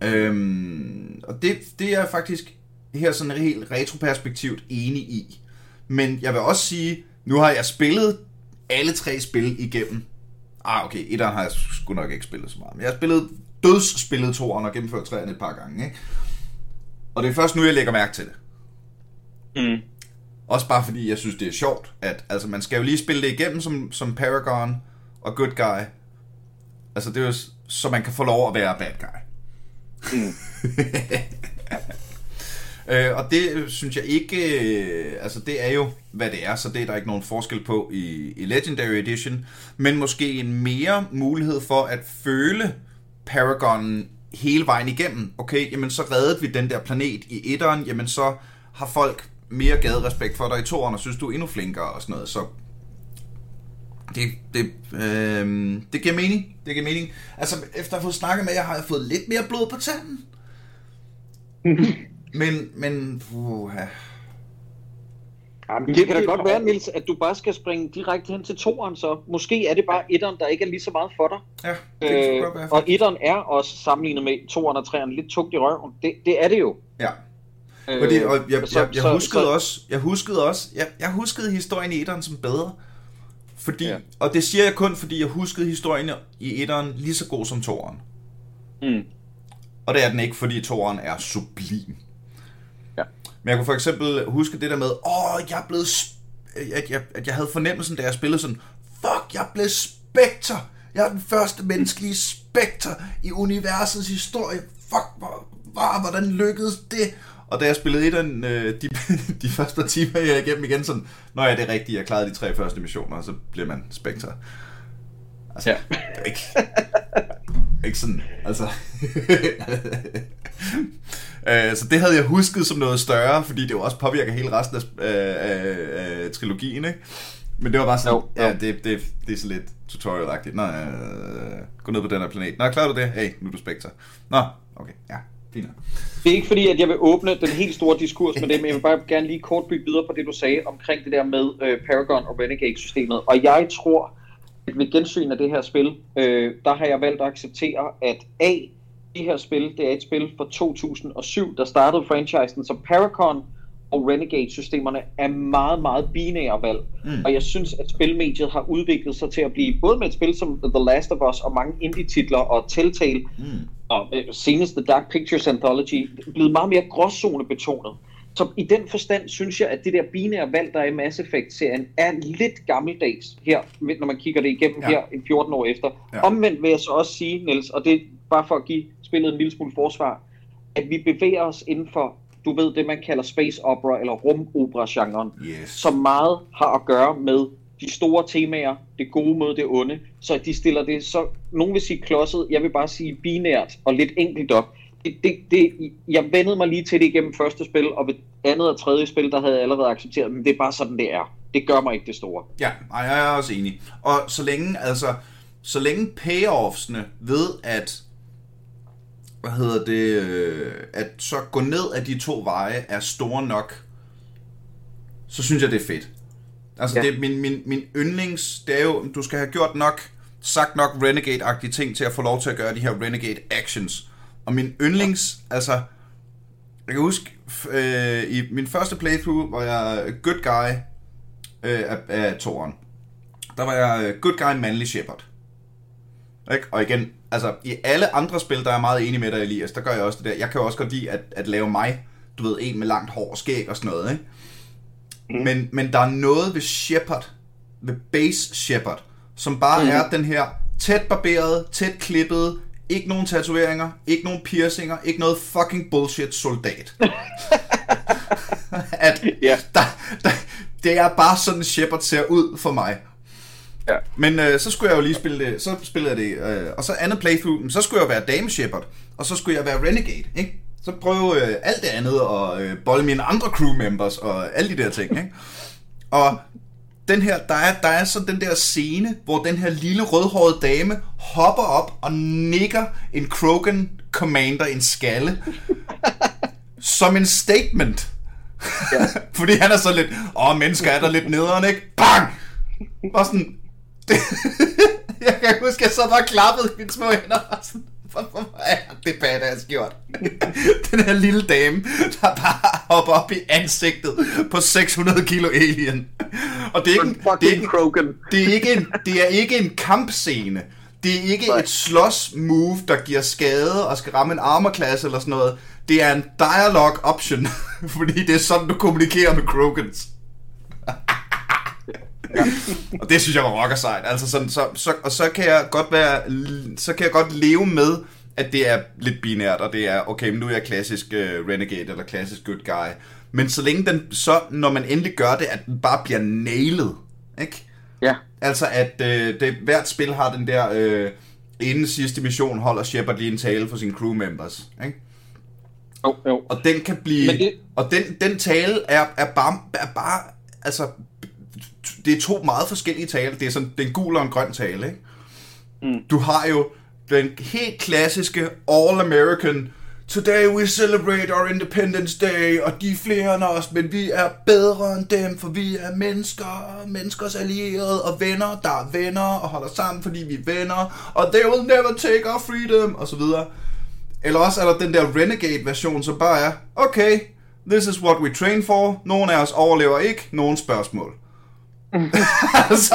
Øhm, og det, det er faktisk her sådan helt retroperspektivt enig i. Men jeg vil også sige, nu har jeg spillet alle tre spil igennem. Ah, okay, etteren har jeg sgu nok ikke spillet så meget. Men jeg har spillet dødsspillet toeren og gennemført træerne et par gange, ikke? Og det er først nu, jeg lægger mærke til det. Mm. Også bare fordi, jeg synes, det er sjovt, at altså, man skal jo lige spille det igennem som, som Paragon og Good Guy. Altså, det er jo, så man kan få lov at være bad guy. Mm. Øh, og det øh, synes jeg ikke, øh, altså det er jo, hvad det er, så det er der ikke nogen forskel på i, i Legendary Edition, men måske en mere mulighed for at føle Paragon hele vejen igennem. Okay, jamen så reddede vi den der planet i etteren, jamen så har folk mere gaderespekt for dig i toeren, og synes du er endnu flinkere og sådan noget, så det, det, øh, det giver mening. Det giver mening. Altså, efter at have fået snakket med jer, har jeg fået lidt mere blod på tanden. men, men, uh, Jamen, Det kan da godt være, Nils, at du bare skal springe direkte hen til toeren, så måske er det bare etteren, der ikke er lige så meget for dig. ja, det kan Øh, godt være. og etteren er også sammenlignet med toeren og treeren lidt tungt i røven. Det, det er det jo. Ja. Øh, Og, det, og jeg, så- jeg, jeg, så- huskede så- også, jeg huskede også, jeg, jeg huskede historien i etteren som bedre. Fordi, ja. Og det siger jeg kun, fordi jeg huskede historien i etteren lige så god som toeren. Mm. Og det er den ikke, fordi toeren er sublim. Men jeg kunne for eksempel huske det der med, åh, jeg er blevet... At jeg, at jeg havde fornemmelsen, da jeg spillede sådan, fuck, jeg blev Spectre. Jeg er den første menneskelige Spectre i universets historie. Fuck, hvor, hvor, hvordan lykkedes det? Og da jeg spillede et af øh, de, de første par timer, jeg igennem igen sådan, når jeg det rigtigt, jeg klarede de tre første missioner, så bliver man Spectre. Altså, ja. det er ikke, ikke sådan, altså... øh, så det havde jeg husket som noget større, fordi det jo også påvirker hele resten af, af, af trilogien, ikke? Men det var bare sådan, jo, jo. ja, det, det, det er så lidt tutorial-agtigt. Nå, øh, gå ned på den her planet. Nå, klarer du det? Hey, nu er du Spectre. Nå, okay, ja. Fint. Det er ikke fordi, at jeg vil åbne den helt store diskurs med det, men jeg vil bare gerne lige kort bygge videre på det, du sagde omkring det der med øh, Paragon og Renegade-systemet. Og jeg tror, ved gensyn af det her spil, øh, der har jeg valgt at acceptere, at A, det her spil, det er et spil fra 2007, der startede franchisen, så Paragon og Renegade-systemerne er meget, meget binære valg. Mm. Og jeg synes, at spilmediet har udviklet sig til at blive, både med et spil som The Last of Us og mange indie-titler og Telltale, mm. og øh, senest The Dark Pictures Anthology, blevet meget mere gråzone-betonet. Så i den forstand synes jeg, at det der binære valg, der er i Mass Effect-serien, er lidt gammeldags her, når man kigger det igennem ja. her en 14 år efter. Ja. Omvendt vil jeg så også sige, Niels, og det er bare for at give spillet en lille smule forsvar, at vi bevæger os inden for du ved, det man kalder space opera eller rumopera-genren, yes. som meget har at gøre med de store temaer, det gode mod det onde, så de stiller det så, nogen vil sige klodset, jeg vil bare sige binært og lidt enkelt op. Det, det, det, jeg vendede mig lige til det igennem første spil, og ved andet og tredje spil, der havde jeg allerede accepteret, men det er bare sådan, det er. Det gør mig ikke det store. Ja, jeg er også enig. Og så længe, altså, så længe payoffsene ved, at hvad hedder det, øh, at så gå ned af de to veje er store nok, så synes jeg, det er fedt. Altså, ja. det er min, min, min yndlings, det er jo, du skal have gjort nok, sagt nok Renegade-agtige ting til at få lov til at gøre de her Renegade actions. Og min yndlings, ja. altså, jeg kan huske, øh, i min første playthrough var jeg good guy øh, af, af toren. Der var jeg good guy mandlig shepherd. Ikke? Og igen, altså i alle andre spil, der er jeg meget enig med dig, Elias, der gør jeg også det der. Jeg kan jo også godt lide at, at lave mig, du ved, en med langt hår og skæg og sådan noget, ikke? Mm. Men, men der er noget ved Shepard, ved Base Shepard, som bare mm. er den her tæt barberet, tæt klippet, ikke nogen tatoveringer, ikke nogen piercinger, ikke noget fucking bullshit soldat. at yeah. der, der, det er bare sådan, Shepard ser ud for mig. Ja. Men øh, så skulle jeg jo lige spille det, så spillede jeg det, øh, og så andet playthrough, så skulle jeg være Dame Shepard, og så skulle jeg være Renegade, ikke? Så prøve øh, alt det andet, og øh, bolle mine andre crew members, og alle de der ting, ikke? Og den her, der er, der er så den der scene, hvor den her lille rødhårede dame hopper op og nikker en Krogan Commander en skalle. som en statement. Ja. Fordi han er så lidt, åh, mennesker er der lidt nederen, ikke? Bang! Og sådan, det, jeg kan huske, at jeg så bare klappede mine små hænder og sådan, hvor er det badass gjort. Den her lille dame, der bare hopper op i ansigtet på 600 kilo alien. Og det er ikke, det er ikke, det er ikke, en, det er ikke en kampscene. Det er ikke et slås move, der giver skade og skal ramme en armorklasse eller sådan noget. Det er en dialogue option, fordi det er sådan, du kommunikerer med Krogans. Ja. og det synes jeg var rocker sejt. Altså sådan, så, så, og så kan jeg godt være, så kan jeg godt leve med, at det er lidt binært, og det er, okay, men nu er jeg klassisk uh, renegade, eller klassisk good guy. Men så længe den, så når man endelig gør det, at den bare bliver nailet, ikke? Ja. Altså at uh, det, hvert spil har den der, uh, inden sidste mission holder Shepard lige en tale for sine crew members, ikke? Jo, jo. Og den kan blive, det... og den, den tale er, er, bare, er bare, altså det er to meget forskellige tale. Det er sådan, det er en gul og en grøn tale, ikke? Mm. Du har jo den helt klassiske All-American Today we celebrate our Independence Day, og de er flere end os, men vi er bedre end dem, for vi er mennesker, menneskers allierede og venner, der er venner og holder sammen, fordi vi er venner, og they will never take our freedom, og så videre. Eller også er der den der Renegade-version, som bare er, okay, this is what we train for, nogen af os overlever ikke, nogen spørgsmål. Altså,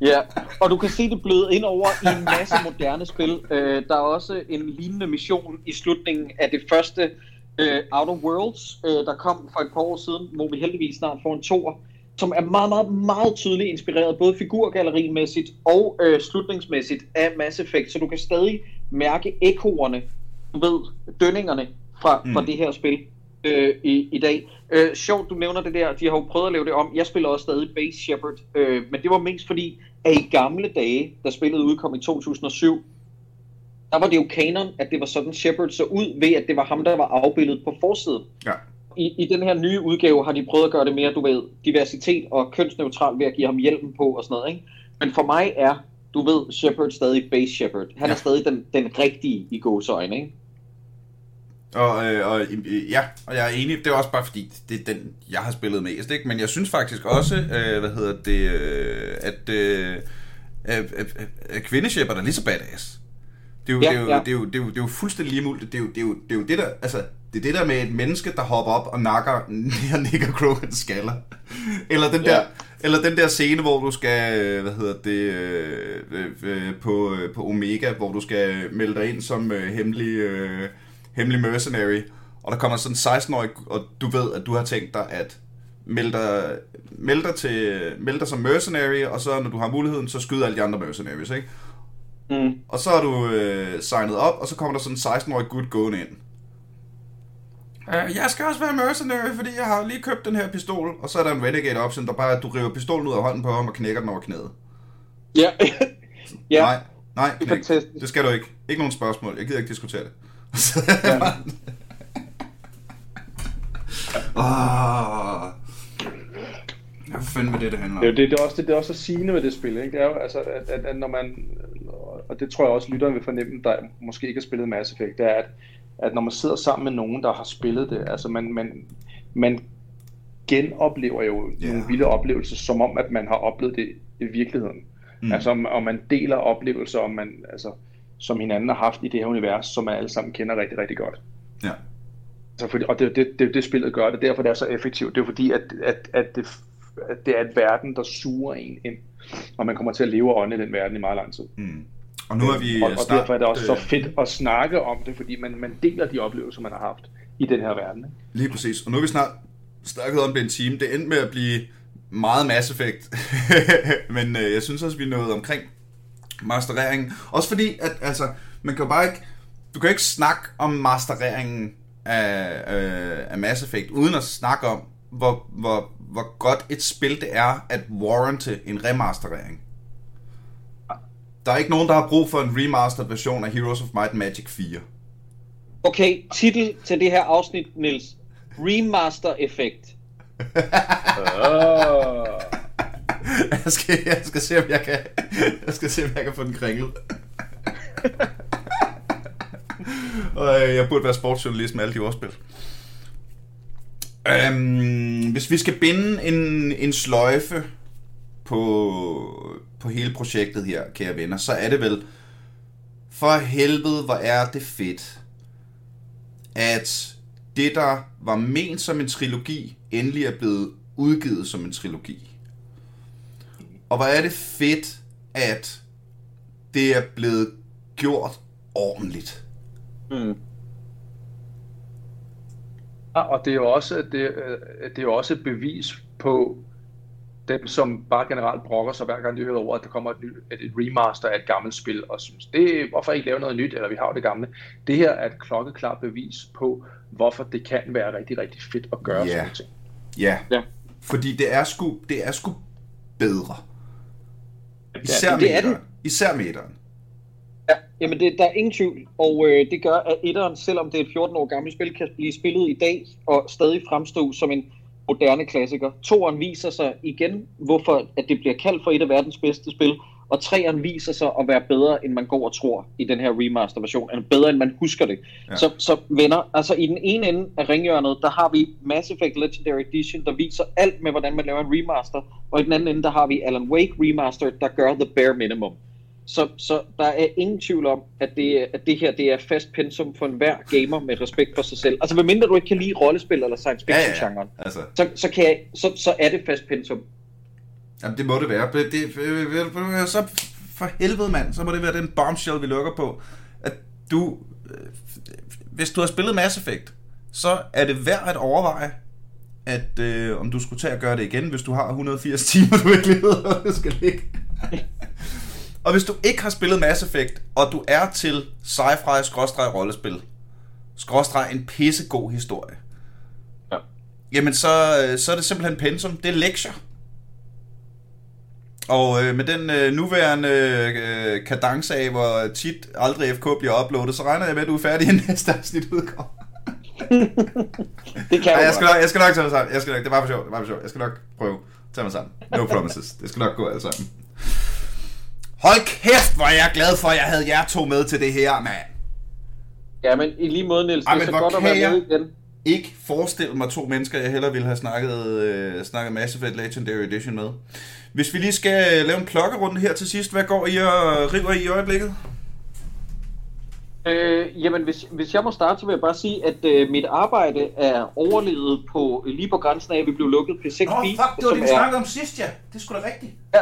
Ja, og du kan se det bløde ind over i en masse moderne spil. Øh, der er også en lignende mission i slutningen af det første øh, Outer Worlds, øh, der kom for et par år siden, hvor vi heldigvis snart får en toer, som er meget, meget, meget tydeligt inspireret, både figurgallerimæssigt og øh, slutningsmæssigt af Mass Effect, så du kan stadig mærke ekoerne, du ved, dønningerne fra, mm. fra det her spil øh, i, i dag. Øh, sjovt, du nævner det der, de har jo prøvet at lave det om. Jeg spiller også stadig Base Shepard, øh, men det var mest fordi, at i gamle dage, da spillet udkom i 2007, der var det jo kanon, at det var sådan Shepard så ud ved, at det var ham, der var afbildet på forsiden. ja. I, I den her nye udgave har de prøvet at gøre det mere, du ved, diversitet og kønsneutral ved at give ham hjelmen på og sådan noget, ikke? Men for mig er, du ved, Shepard stadig Base Shepard. Han. Ja. er stadig den, den rigtige i gåsøjne, ikke? Og, øh, og øh, ja, og jeg er enig, det er også bare fordi, det er den, jeg har spillet mest, ikke? Men jeg synes faktisk også, øh, hvad hedder det, øh, at øh, øh, øh, kvindeshepper er lige så badass. Det er jo, Ja, det er jo, ja. det er jo, det er jo, det er jo fuldstændig lige muligt. Det er jo, det er jo, det er jo det der, altså, det er det der med et menneske, der hopper op og nakker Nicker Crogans skaller. Eller den der, Ja. eller den der scene, hvor du skal, øh, hvad hedder det, øh, øh, øh, på, øh, på Omega, hvor du skal melde dig ind som øh, hemmelig, øh, hemmelig mercenary, og der kommer sådan en 16-årig, og du ved, at du har tænkt dig at melde dig, melde dig, til, melde dig som mercenary, og så når du har muligheden, så skyder alle de andre mercenaries, ikke? Mm. Og så er du øh, signet op, og så kommer der sådan en 16-årig gut gående ind. Uh, jeg skal også være mercenary, fordi jeg har lige købt den her pistol. Og så er der en renegade option, der bare, du river pistolen ud af hånden på ham og knækker den over knæet. Ja. ja. Nej, nej, Det er knæk. fantastisk. Det skal du ikke. Ikke nogen spørgsmål. Jeg gider ikke diskutere det. Så bare... Åh. Hvad fanden med det, det handler om? Det er, det, det, er også, det, det er også så sigende ved det spil, ikke? Det er jo, altså, at, at, at når man, og det tror jeg også, lytteren vil fornemme, der måske ikke har spillet Mass Effect, det er, at, at når man sidder sammen med nogen, der har spillet det, altså man, man, man genoplever jo Ja. yeah. nogle vilde oplevelser, som om, at man har oplevet det i virkeligheden. Mm. Altså, om, om man deler oplevelser, om man, altså, som hinanden har haft i det her univers, som man alle sammen kender rigtig, rigtig godt. Ja. Altså, fordi, og det er det, det, det, spillet gør, det er derfor, det er så effektivt. Det er fordi, at, at, at, det, at det er et verden, der suger en ind, og man kommer til at leve og ånde i den verden i meget lang tid. Mm. Og nu er vi og, øh, og snart... derfor er det også så øh, fedt at snakke om det, fordi man, man deler de oplevelser, man har haft i den her verden. Ikke? Lige præcis. Og nu er vi snart snakket om det en time. Det endte med at blive meget Mass Effect. Men øh, jeg synes også, vi nået omkring mastereringen. Også fordi, at altså, man kan jo bare ikke... Du kan ikke snakke om mastereringen af, øh, af Mass Effect, uden at snakke om, hvor, hvor, hvor godt et spil det er at warrante en remasterering. Der er ikke nogen, der har brug for en remastered version af Heroes of Might and Magic 4. Okay, titel til det her afsnit, Nils. Remaster Effect. Oh. Jeg skal, jeg skal se, om jeg kan, jeg skal se, om jeg kan få den kringlet. Og øh, jeg burde være sportsjournalist med alle de ordspil. Øhm, hvis vi skal binde en, en sløjfe på, på hele projektet her, kære venner, så er det vel, for helvede, hvor er det fedt, at det, der var ment som en trilogi, endelig er blevet udgivet som en trilogi. Og hvor er det fedt, at det er blevet gjort ordentligt. Mm. Ja, og det er jo også, det, øh, det er jo også et bevis på dem, som bare generelt brokker sig hver gang de hører over, at der kommer et, ny, et, et remaster af et gammelt spil, og synes, det, hvorfor ikke lave noget nyt, eller vi har jo det gamle. Det her er et klokkeklart bevis på, hvorfor det kan være rigtig, rigtig fedt at gøre Ja. sådan ting. Ja. Ja. Fordi det er sgu, det er sgu bedre. Især det er meteren. den. Især meteren. Ja, jamen det, der er ingen tvivl, og øh, det gør, at etteren, selvom det er et 14 år gammelt spil, kan blive spillet i dag og stadig fremstå som en moderne klassiker. Toeren viser sig igen, hvorfor at det bliver kaldt for et af verdens bedste spil, og treeren viser sig at være bedre, end man går og tror i den her remaster-version, eller bedre, end man husker det. Ja. Ja. Så, så venner, altså i den ene ende af ringhjørnet, der har vi Mass Effect Legendary Edition, der viser alt med, hvordan man laver en remaster, og i den anden ende, der har vi Alan Wake Remastered, der gør the bare minimum. Så, så der er ingen tvivl om, at det, at det her det er fast pensum for enhver gamer med respekt for sig selv. Altså, medmindre du ikke kan lide rollespil eller science fiction-genren, ja, ja. Altså. så, så, kan jeg, så, så er det fast pensum. Jamen, det må det være. Det, det, så for helvede, mand, så må det være den bombshell, vi lukker på. At du, øh, hvis du har spillet Mass Effect, så er det værd at overveje, at øh, om du skulle tage at gøre det igen, hvis du har 180 timer, du ikke hvor det skal ligge. og hvis du ikke har spillet Mass Effect, og du er til sci-fi skråstreg rollespil, skråstreg en pissegod historie, ja. jamen så, øh, så er det simpelthen pensum. Det er lektier. Og øh, med den øh, nuværende øh, kadence af, hvor tit aldrig FK bliver uploadet, så regner jeg med, at du er færdig, inden næste afsnit udkommer. det kan jeg, jeg skal, nok, jeg skal nok tage mig sammen. Jeg skal nok, det var for sjov, det var for sjov. Jeg skal nok prøve at tage mig sammen. No promises. Det skal nok gå alt sammen. Hold kæft, hvor er jeg glad for, at jeg havde jer to med til det her, mand. Ja, men i lige måde, Niels, det er så godt at være med igen. Ikke forestille mig to mennesker, jeg hellere ville have snakket, øh, snakket Mass Effect Legendary Edition med. Hvis vi lige skal lave en klokkerunde her til sidst, hvad går I og river I i øjeblikket? Øh, jamen, hvis, hvis jeg må starte, så vil jeg bare sige, at øh, mit arbejde er overlevet på lige på grænsen af, at vi blev lukket P6 Beat. Åh, fuck, det var det, vi snakkede om sidst, ja. Det skulle da rigtigt. Ja,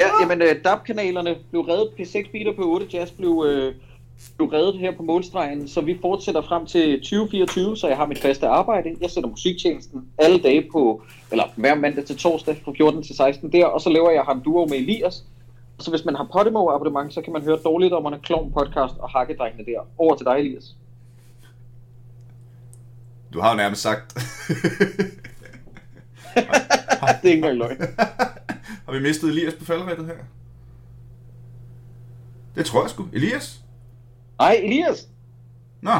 ja jamen, øh, DAB-kanalerne blev reddet, P6 Beat og P8 Jazz blev, øh, blev reddet her på målstregen, så vi fortsætter frem til 2024, så jeg har mit faste arbejde. Jeg sætter musiktjenesten alle dage på, eller hver mandag til torsdag fra 14 til 16 der, og så laver jeg ham duo med Elias, så hvis man har Podimo abonnement, så kan man høre dårligt om Klovn podcast og Hakkedrengene der. Over til dig, Elias. Du har jo nærmest sagt. det er ikke engang løgn. har vi mistet Elias på faldrettet her? Det tror jeg sgu. Elias? Nej, Elias. Nå.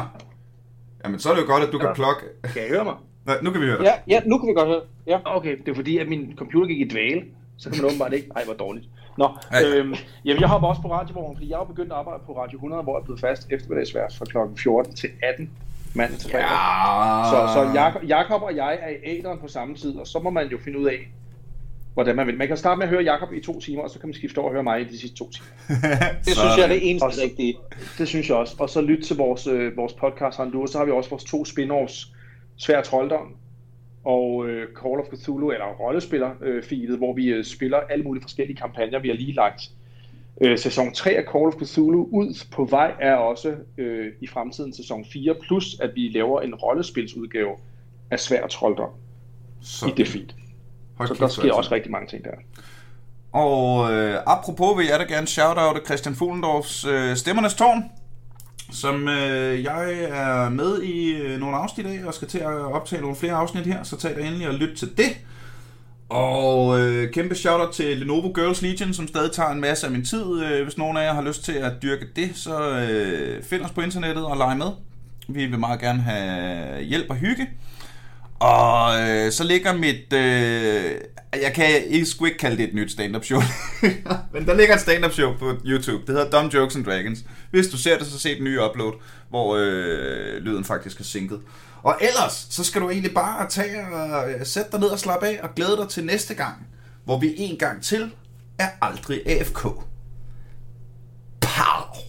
Jamen, så er det jo godt, at du ja. kan plukke... Kan jeg høre mig? Nej, nu kan vi høre dig. Ja, ja, nu kan vi godt høre. Ja. Okay, det er fordi, at min computer gik i dvale. Så kan man åbenbart ikke... Ej, hvor dårligt. Nå, øhm, jamen jeg hopper også på radiovognen, fordi jeg har begyndt at arbejde på Radio 100, hvor jeg er blevet fast eftermiddagsvært fra kl. 14 til 18 mandag til fredag. Ja. Så, så Jakob, Jakob og jeg er i æderen på samme tid, og så må man jo finde ud af, hvordan man vil. Man kan starte med at høre Jakob i to timer, og så kan man skifte over og høre mig i de sidste to timer. det synes jeg er det eneste også, rigtige. Det synes jeg også. Og så lyt til vores, øh, vores podcast, og så har vi også vores to spin-offs, Svær Trolddom og øh, Call of Cthulhu, eller rollespiller-filet, øh, hvor vi øh, spiller alle mulige forskellige kampagner. Vi har lige lagt øh, sæson 3 af Call of Cthulhu ud. På vej er også øh, i fremtiden sæson 4, plus at vi laver en rollespilsudgave af Svær Trolddom i det feed. Så der sker også rigtig mange ting der. Og øh, apropos vil jeg da gerne shout-out Christian Fuglendorfs øh, Stemmernes Tårn, som øh, jeg er med i øh, nogle afsnit af, og skal til at optage nogle flere afsnit her, så tag da endelig og lyt til det. Og øh, kæmpe shoutout til Lenovo Girls Legion, som stadig tager en masse af min tid. Øh, hvis nogen af jer har lyst til at dyrke det, så øh, find os på internettet og lege med. Vi vil meget gerne have hjælp og hygge. Og øh, så ligger mit... Øh, jeg kan ikke, sgu ikke kalde det et nyt stand-up show. Men der ligger et stand-up show på YouTube. Det hedder Dumb Jokes and Dragons. Hvis du ser det, så se den nye upload, hvor øh, lyden faktisk er sinket. Og ellers, så skal du egentlig bare tage og øh, sætte dig ned og slappe af og glæde dig til næste gang, hvor vi en gang til er aldrig AFK. Pow!